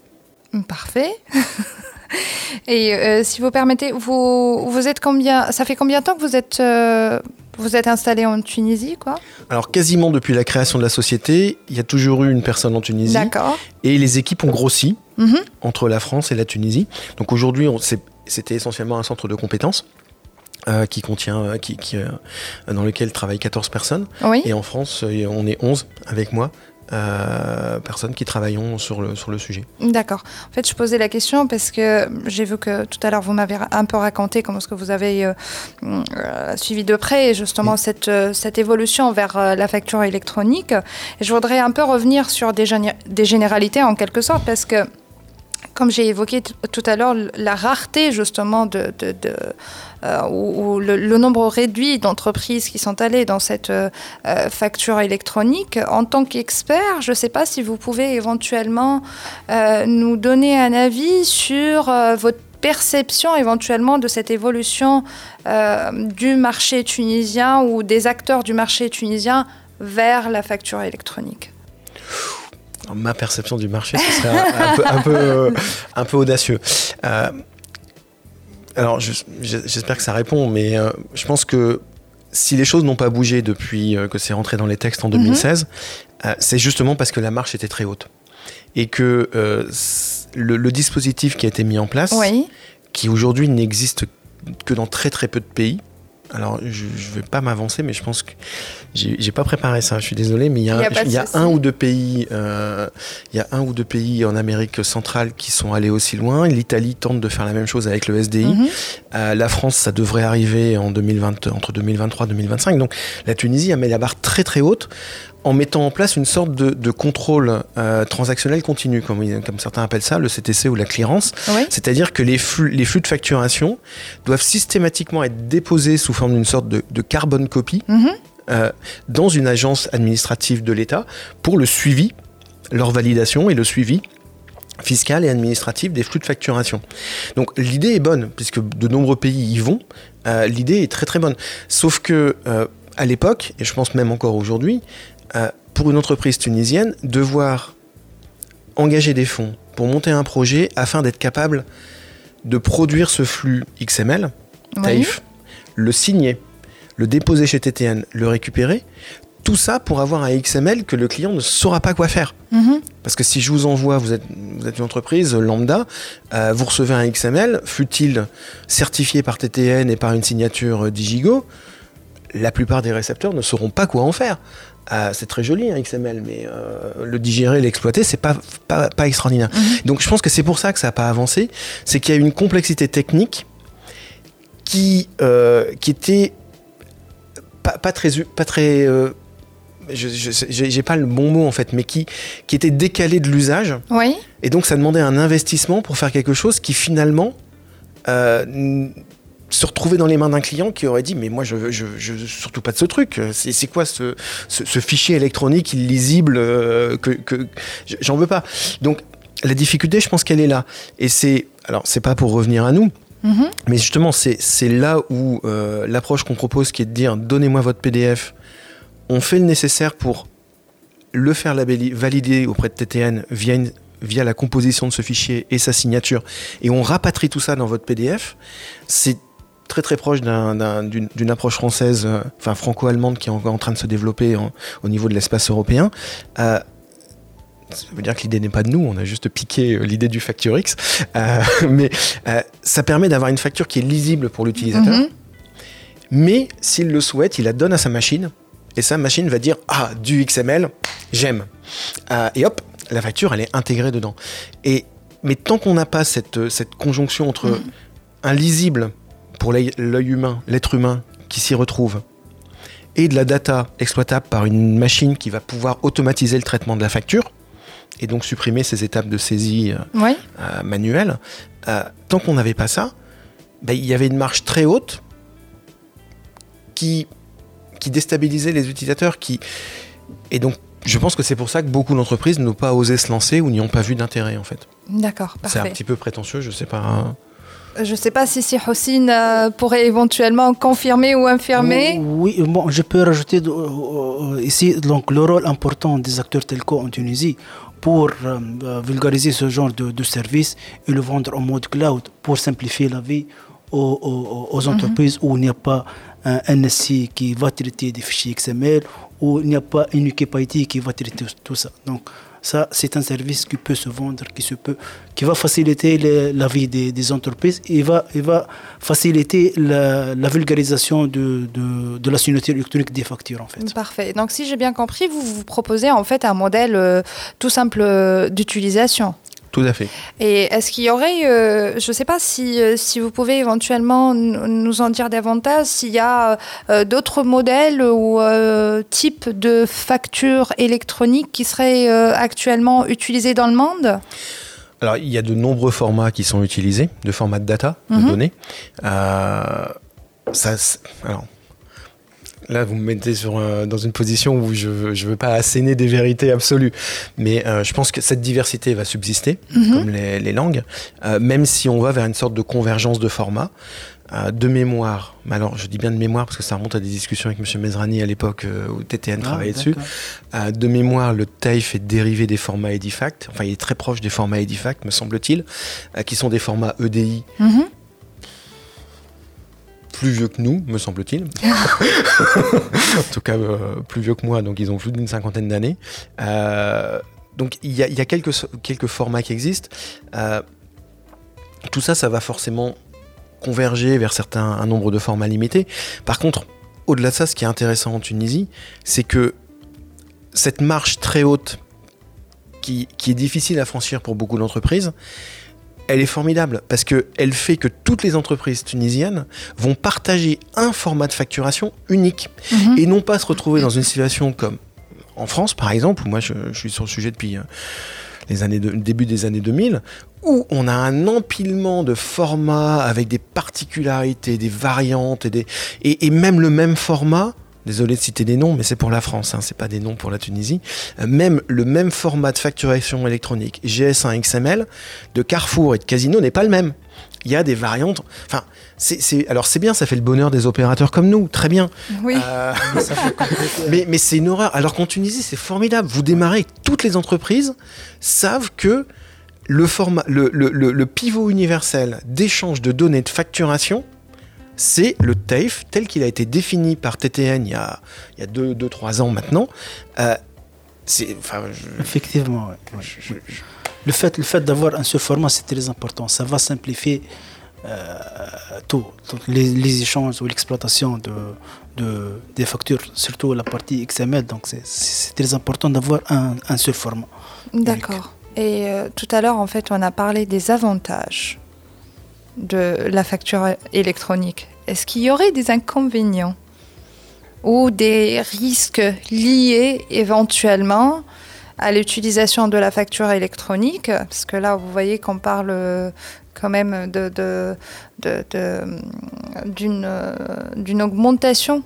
Parfait. et euh, si vous permettez, vous, vous êtes combien Ça fait combien de temps que vous êtes euh, vous êtes installé en Tunisie, quoi? Alors quasiment depuis la création de la société, il y a toujours eu une personne en Tunisie. D'accord. Et les équipes ont grossi mhm. entre la France et la Tunisie. Donc aujourd'hui, c'était essentiellement un centre de compétences. Euh, qui contient, euh, qui, euh, dans lequel travaillent 14 personnes. Et en France, on est 11 avec moi. personnes qui travaillons sur le, sur le sujet. D'accord. En fait, je posais la question parce que j'ai vu que tout à l'heure, vous m'avez un peu raconté comment est-ce que vous avez suivi de près justement cette, cette évolution vers la facture électronique. Et je voudrais un peu revenir sur des, des généralités en quelque sorte parce que comme j'ai évoqué tout à l'heure, la rareté justement de, euh, ou, le, nombre réduit d'entreprises qui sont allées dans cette euh, facture électronique. En tant qu'expert, je ne sais pas si vous pouvez éventuellement nous donner un avis sur votre perception éventuellement de cette évolution du marché tunisien ou des acteurs du marché tunisien vers la facture électronique ma perception du marché, ce serait un, peu, euh, un, peu, audacieux. Euh, alors, j'espère que ça répond, mais euh, je pense que si les choses n'ont pas bougé depuis que c'est rentré dans les textes en 2016, mhm. c'est justement parce que la marche était très haute. Et que le, dispositif qui a été mis en place, qui aujourd'hui n'existe que dans très très peu de pays, alors je ne vais pas m'avancer, mais je pense que j'ai pas préparé ça. Je suis désolé, mais il y a, un ou deux pays, euh, il y a un ou deux pays en Amérique centrale qui sont allés aussi loin. L'Italie tente de faire la même chose avec le SDI. Mhm. Euh, la France, ça devrait arriver en 2020, entre 2023 et 2025. Donc la Tunisie a mis la barre très très haute en mettant en place une sorte de, contrôle euh, transactionnel continu, comme, comme, certains appellent ça, le CTC ou la clearance. C'est-à-dire que les flux, les flux de facturation doivent systématiquement être déposés sous forme d'une sorte de, carbone copie mhm. euh, dans une agence administrative de l'État pour le suivi, leur validation et le suivi fiscal et administratif des flux de facturation. Donc l'idée est bonne, puisque de nombreux pays y vont, euh, l'idée est très très bonne. Sauf que à l'époque, et je pense même encore aujourd'hui, euh, pour une entreprise tunisienne, devoir engager des fonds pour monter un projet afin d'être capable de produire ce flux XML, TAIF, le signer, le déposer chez TTN, le récupérer, tout ça pour avoir un XML que le client ne saura pas quoi faire. Mhm. Parce que si je vous envoie, vous êtes, vous êtes une entreprise lambda, euh, vous recevez un XML, fut-il certifié par TTN et par une signature Digigo, la plupart des récepteurs ne sauront pas quoi en faire. Ah, c'est très joli un XML, mais euh, le digérer, l'exploiter, c'est pas, pas, pas extraordinaire. Mhm. Donc je pense que c'est pour ça que ça n'a pas avancé, c'est qu'il y a une complexité technique qui, euh, qui était pas, pas très, pas très euh, j'ai pas le bon mot en fait, mais qui, qui était décalé de l'usage. Oui. Et donc ça demandait un investissement pour faire quelque chose qui finalement se retrouver dans les mains d'un client qui aurait dit mais moi je veux, je, surtout pas de ce truc. C'est quoi ce, ce, fichier électronique illisible euh, que, que j'en veux pas. Donc la difficulté je pense qu'elle est là. Et c'est alors c'est pas pour revenir à nous mm-hmm. mais justement c'est là où euh, l'approche qu'on propose qui est de dire donnez-moi votre PDF on fait le nécessaire pour le faire valider auprès de TTN via via la composition de ce fichier et sa signature, et on rapatrie tout ça dans votre PDF, c'est très très proche d'une approche française, euh, enfin franco-allemande qui est en, train de se développer au niveau de l'espace européen. Euh, ça veut dire que l'idée n'est pas de nous, on a juste piqué euh, l'idée du FactureX. mais ça permet d'avoir une facture qui est lisible pour l'utilisateur. Mhm. Mais s'il le souhaite, il la donne à sa machine. Et sa machine va dire Ah, du XML, j'aime. et hop, la facture, elle est intégrée dedans. Et, mais tant qu'on n'a pas cette, cette conjonction entre mhm. un lisible pour l'œil humain, l'être humain qui s'y retrouve, et de la data exploitable par une machine qui va pouvoir automatiser le traitement de la facture, et donc supprimer ces étapes de saisie euh, euh, manuelle, euh, tant qu'on n'avait pas ça, ben, il y avait une marge très haute qui, qui déstabilisait les utilisateurs. Qui... Et donc, je pense que c'est pour ça que beaucoup d'entreprises n'ont pas osé se lancer ou n'y ont pas vu d'intérêt, en fait. D'accord, C'est un petit peu prétentieux, je sais pas. Je ne sais pas si, si Hossein euh, pourrait éventuellement confirmer ou infirmer. Oui, bon, je peux rajouter euh, euh, ici donc, le rôle important des acteurs telco en Tunisie pour vulgariser ce genre de, de, service et le vendre en mode cloud pour simplifier la vie aux, aux, mhm. entreprises où il n'y a pas un NSC qui va traiter des fichiers XML, où il n'y a pas une équipe IT qui va traiter tout ça. Donc, ça, c'est un service qui peut se vendre, qui, se peut, qui va faciliter la vie des, entreprises et va, va faciliter la, vulgarisation de, de, la signature électronique des factures. En fait. Parfait. Donc, si j'ai bien compris, vous vous proposez en fait un modèle euh, tout simple euh, d'utilisation. Tout à fait. Et est-ce qu'il y aurait, euh, je ne sais pas si, euh, si vous pouvez éventuellement nous en dire davantage, s'il y a euh, d'autres modèles ou types de factures électroniques qui seraient actuellement utilisés dans le monde? Alors, il y a de nombreux formats qui sont utilisés, de formats de data, de Mhm. données. Ça, alors, là, vous me mettez sur, un- dans une position où je ne veux pas asséner des vérités absolues. Mais euh, je pense que cette diversité va subsister, Mhm. comme les, les langues, euh, même si on va vers une sorte de convergence de formats. Euh, de mémoire, alors je dis bien de mémoire parce que ça remonte à des discussions avec M. Mezrani à l'époque euh, où TTN Ah, travaillait dessus. Euh, de mémoire, le TAFE est dérivé des formats Edifact. Enfin, il est très proche des formats Edifact, me semble-t-il, euh, qui sont des formats EDI Mhm. Plus vieux que nous, me semble-t-il. en tout cas, euh, plus vieux que moi, donc ils ont plus d'une cinquantaine d'années. Euh, donc il y a, il y a quelques, quelques formats qui existent. Euh, tout ça, ça va forcément converger vers certains, un nombre de formats limités. Par contre, au-delà de ça, ce qui est intéressant en Tunisie, c'est que cette marche très haute qui, qui est difficile à franchir pour beaucoup d'entreprises, elle est formidable parce qu'elle fait que toutes les entreprises tunisiennes vont partager un format de facturation unique Mhm. et non pas se retrouver dans une situation comme en France par exemple, où moi je, je suis sur le sujet depuis euh, les années de- début des années 2000, où on a un empilement de formats avec des particularités, des variantes et, des, et, et même le même format. Désolé de citer des noms, mais c'est pour la France, hein, c'est pas des noms pour la Tunisie. Euh, même le même format de facturation électronique GS1 XML de Carrefour et de Casino n'est pas le même. Il y a des variantes. Enfin, c'est, c'est- alors c'est bien, ça fait le bonheur des opérateurs comme nous, très bien. Oui. Euh, mais, mais c'est une horreur. Alors qu'en Tunisie, c'est formidable. Vous démarrez, toutes les entreprises savent que le, format, le, le- le- le pivot universel d'échange de données de facturation, c'est le TAFE tel qu'il a été défini par TTN il y a 2-3 il y a deux, deux, trois ans maintenant. Euh, c'est, enfin, je- Effectivement, ouais. ouais. je- je- Le fait, le fait d'avoir un seul format, c'est très important. Ça va simplifier euh, tout, tout, les, les échanges ou l'exploitation de, de, des factures, surtout la partie XML. Donc, c'est- c'est très important d'avoir un, un seul format. D'accord. Et euh, tout à l'heure, en fait, on a parlé des avantages de la facture électronique. Est-ce qu'il y aurait des inconvénients ou des risques liés éventuellement à l'utilisation de la facture électronique? Parce que là, vous voyez qu'on parle quand même d'une, augmentation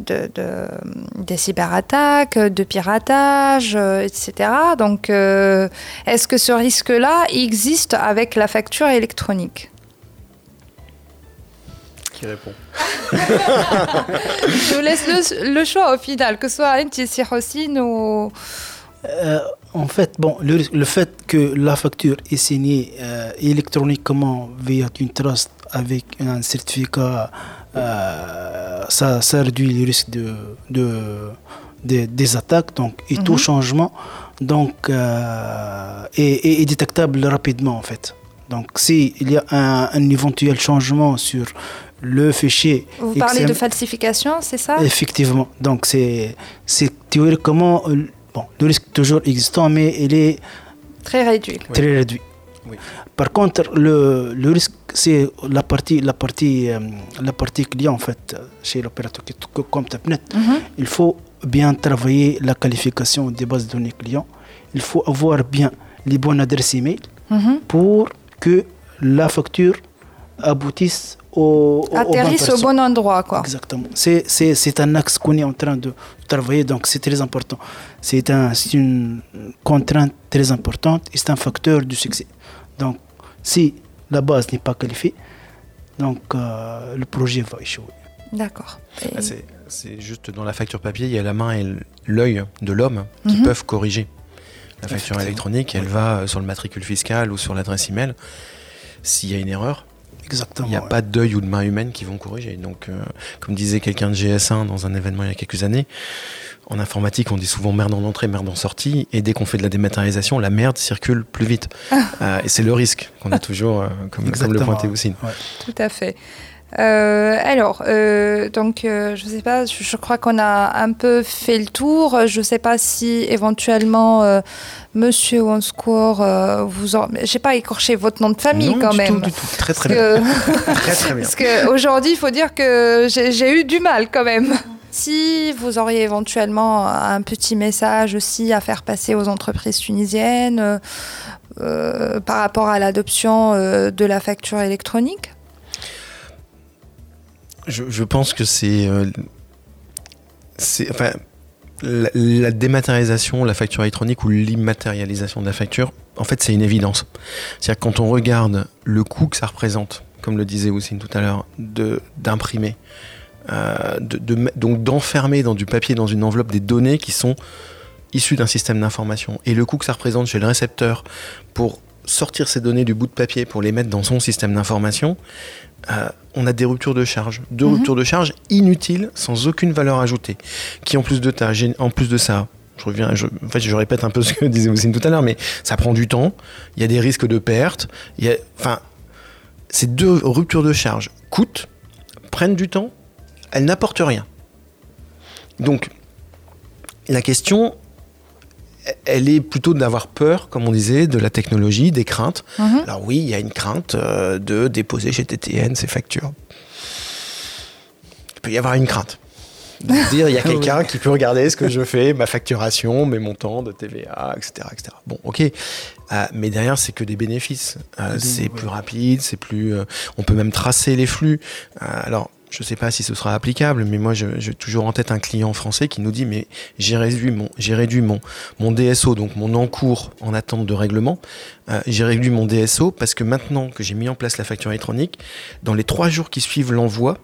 de, de- des cyberattaques, de piratage, euh, etc. Donc, euh, est-ce que ce risque-là existe avec la facture électronique? Qui répond Je vous laisse le, le choix au final, que ce soit Anti Rossine ou. Euh, en fait, bon, le, le fait que la facture est signée euh, électroniquement via une trust avec un certificat, euh, ça, ça réduit le risque de, de, de- des attaques donc, et tout Mhm. changement donc, euh, est, est- est détectable rapidement en fait. Donc s'il y a un, un éventuel changement sur le fichier Vous parlez XM de falsification, c'est ça? Effectivement. Donc, c'est c'est théoriquement. euh, Bon, le risque est toujours existant, mais il est Très réduit. très réduit. Oui. Par contre, le, le risque, c'est la partie, la, partie, euh, la partie client, en fait, chez l'opérateur comme Tapnet. Mhm. Il faut bien travailler la qualification des bases de données clients. Il faut avoir bien les bonnes adresses email Mhm. pour que la facture aboutisse au, au, aux bonnes Atterrisse au bon endroit, quoi. Exactement. C'est, c'est, c'est un axe qu'on est en train de travailler, donc c'est très important. C'est, un, c'est une contrainte très importante et c'est un facteur du succès. Donc, si la base n'est pas qualifiée, donc euh, le projet va échouer. D'accord. Et- Ah, c'est, c'est juste dans la facture papier, il y a la main et l'œil de l'homme qui Mhm. peuvent corriger la facture électronique. Elle va sur le matricule fiscal ou sur l'adresse email. S'il y a une erreur, Exactement. il n'y a ouais. pas d'œil ou de main humaine qui vont corriger. Donc, euh, comme disait quelqu'un de GS1 dans un événement il y a quelques années, en informatique, on dit souvent merde en entrée, merde en sortie, et dès qu'on fait de la dématérialisation, la merde circule plus vite. Euh, et c'est le risque qu'on a toujours, euh, comme, comme le pointait. Ouais. Tout à fait. Euh, alors, euh, donc, euh, je ne sais pas, je, je crois qu'on a un peu fait le tour. Je ne sais pas si éventuellement, euh, Monsieur Onscourt, euh, vous en... J'ai pas écorché votre nom de famille Non, quand du même. tout, du tout. Très très bien. que- Très très bien. Parce qu'aujourd'hui, il faut dire que j'ai eu du mal quand même. Si vous auriez éventuellement un petit message aussi à faire passer aux entreprises tunisiennes, par rapport à l'adoption de la facture électronique je, pense que c'est. c'est enfin, la, dématérialisation, la facture électronique ou l'immatérialisation de la facture, en fait, c'est une évidence. C'est-à-dire quand on regarde le coût que ça représente, comme le disait Oussine tout à l'heure, d'imprimer, de, de, donc d'enfermer dans du papier, dans une enveloppe, des données qui sont issues d'un système d'information, et le coût que ça représente chez le récepteur pour sortir ces données du bout de papier pour les mettre dans son système d'information, euh, on a des ruptures de charge. Deux mhm. ruptures de charge inutiles, sans aucune valeur ajoutée. Qui en plus de, ta, en plus de ça, je reviens, je, en fait, je répète un peu ce que disait Oussine tout à l'heure, mais ça prend du temps, il y a des risques de perte, il y a, enfin, ces deux ruptures de charge coûtent, prennent du temps, elles n'apportent rien. Donc, la question, elle est plutôt d'avoir peur, comme on disait, de la technologie, des craintes. Mhm. Alors oui, il y a une crainte euh, de déposer chez TTN ces factures. Il peut y avoir une crainte. dire, il y a quelqu'un qui peut regarder ce que je fais, ma facturation, mes montants de TVA, etc. etc. Bon, ok. Euh, mais derrière, c'est que des bénéfices. Euh, c'est plus rapide, c'est plus. on peut même tracer les flux. alors, je ne sais pas si ce sera applicable, mais moi j'ai toujours en tête un client français qui nous dit mais j'ai réduit mon DSO donc mon encours en attente de règlement euh, j'ai réduit mon DSO parce que maintenant que j'ai mis en place la facture électronique dans les trois jours qui suivent l'envoi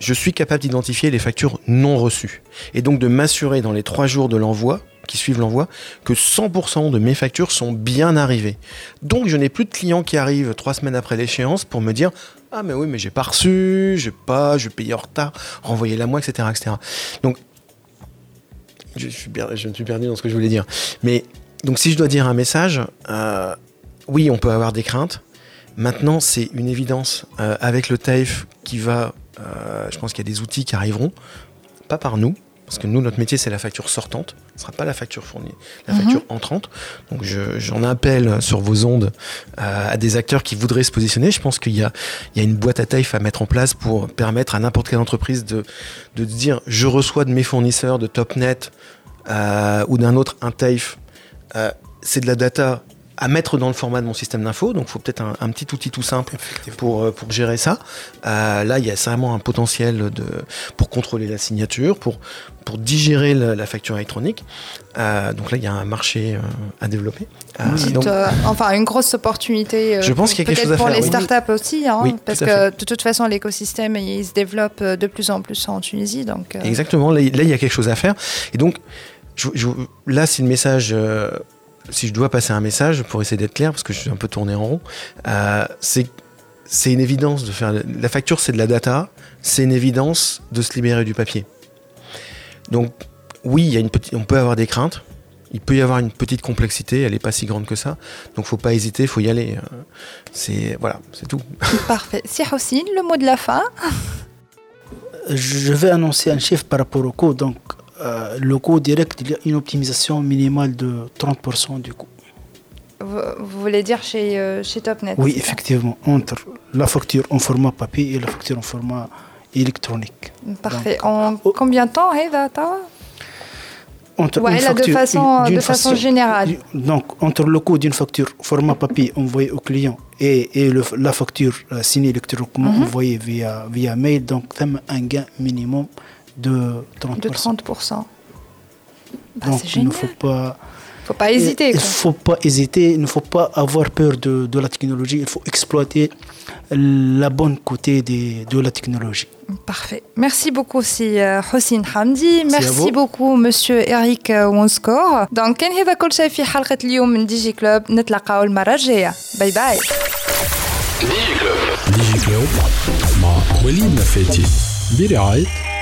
je suis capable d'identifier les factures non reçues et donc de m'assurer dans les trois jours de l'envoi qui suivent l'envoi que 100% de mes factures sont bien arrivées. Donc je n'ai plus de clients qui arrivent trois semaines après l'échéance pour me dire ah mais oui mais j'ai pas reçu, j'ai pas, je paye en retard, renvoyez-la moi, etc., etc. Donc je, suis, je me suis perdu dans ce que je voulais dire. Mais donc si je dois dire un message, euh, oui on peut avoir des craintes. Maintenant c'est une évidence euh, avec le TAIF qui va, euh, je pense qu'il y a des outils qui arriveront, pas par nous, parce que nous, notre métier, c'est la facture sortante. Ce ne sera pas la facture fournie, la mhm. facture entrante. Donc, j'en appelle sur vos ondes euh, à des acteurs qui voudraient se positionner. Je pense qu'il y y a une boîte à taille à mettre en place pour permettre à n'importe quelle entreprise de, de dire je reçois de mes fournisseurs de TopNet euh, ou d'un autre un TAIF. Euh, c'est de la data à mettre dans le format de mon système d'info. Donc, il faut peut-être un, petit outil tout simple pour, euh, pour gérer ça. Euh, là, il y a vraiment un potentiel de, pour contrôler la signature, pour, pour digérer la, facture électronique. Euh, donc là, il y a un marché à développer. enfin, une grosse opportunité. je pense qu'il y a quelque chose à pour faire. les startups aussi, hein, parce que de toute façon, l'écosystème il se développe de plus en plus en Tunisie. Donc, Exactement. Là, il y a quelque chose à faire. Et donc, là, c'est le message si je dois passer un message pour essayer d'être clair, parce que je suis un peu tourné en rond, euh, c'est c'est une évidence de faire. La facture, c'est de la data. C'est une évidence de se libérer du papier. Donc, oui, il y a une petite, on peut avoir des craintes. Il peut y avoir une petite complexité. Elle n'est pas si grande que ça. Donc, faut pas hésiter. Il faut y aller. Euh, c'est voilà, c'est tout. Parfait. Si le mot de la fin. Je vais annoncer un chiffre par rapport au coût. Donc, euh, le coût direct, il y a une optimisation minimale de 30% du coût. Vous, voulez dire chez, euh, chez TopNet Oui, effectivement, entre la facture en format papier et la facture en format électronique. Parfait. en combien de temps, entre ouais, là, de façon, de façon générale. Donc, entre le coût d'une facture format papier envoyée au client et, et le, la facture euh, signée électroniquement mhm. envoyée via, via mail, donc, un gain minimum de 30%. De 30%. Bah, Donc il ne faut pas... faut pas hésiter. Il ne faut pas hésiter, il ne faut pas avoir peur de, de, la technologie, il faut exploiter la bonne côté des, de la technologie. Parfait. Merci beaucoup, si Hossein Hamdi. Merci beaucoup, monsieur Eric Wonskor. Donc, كان هذا كل شيء في حلقة اليوم من ديجي كلوب نتلاقاو المرة الجاية. باي باي. ديجي كلوب. ديجي كلوب مع وليد نفاتي برعاية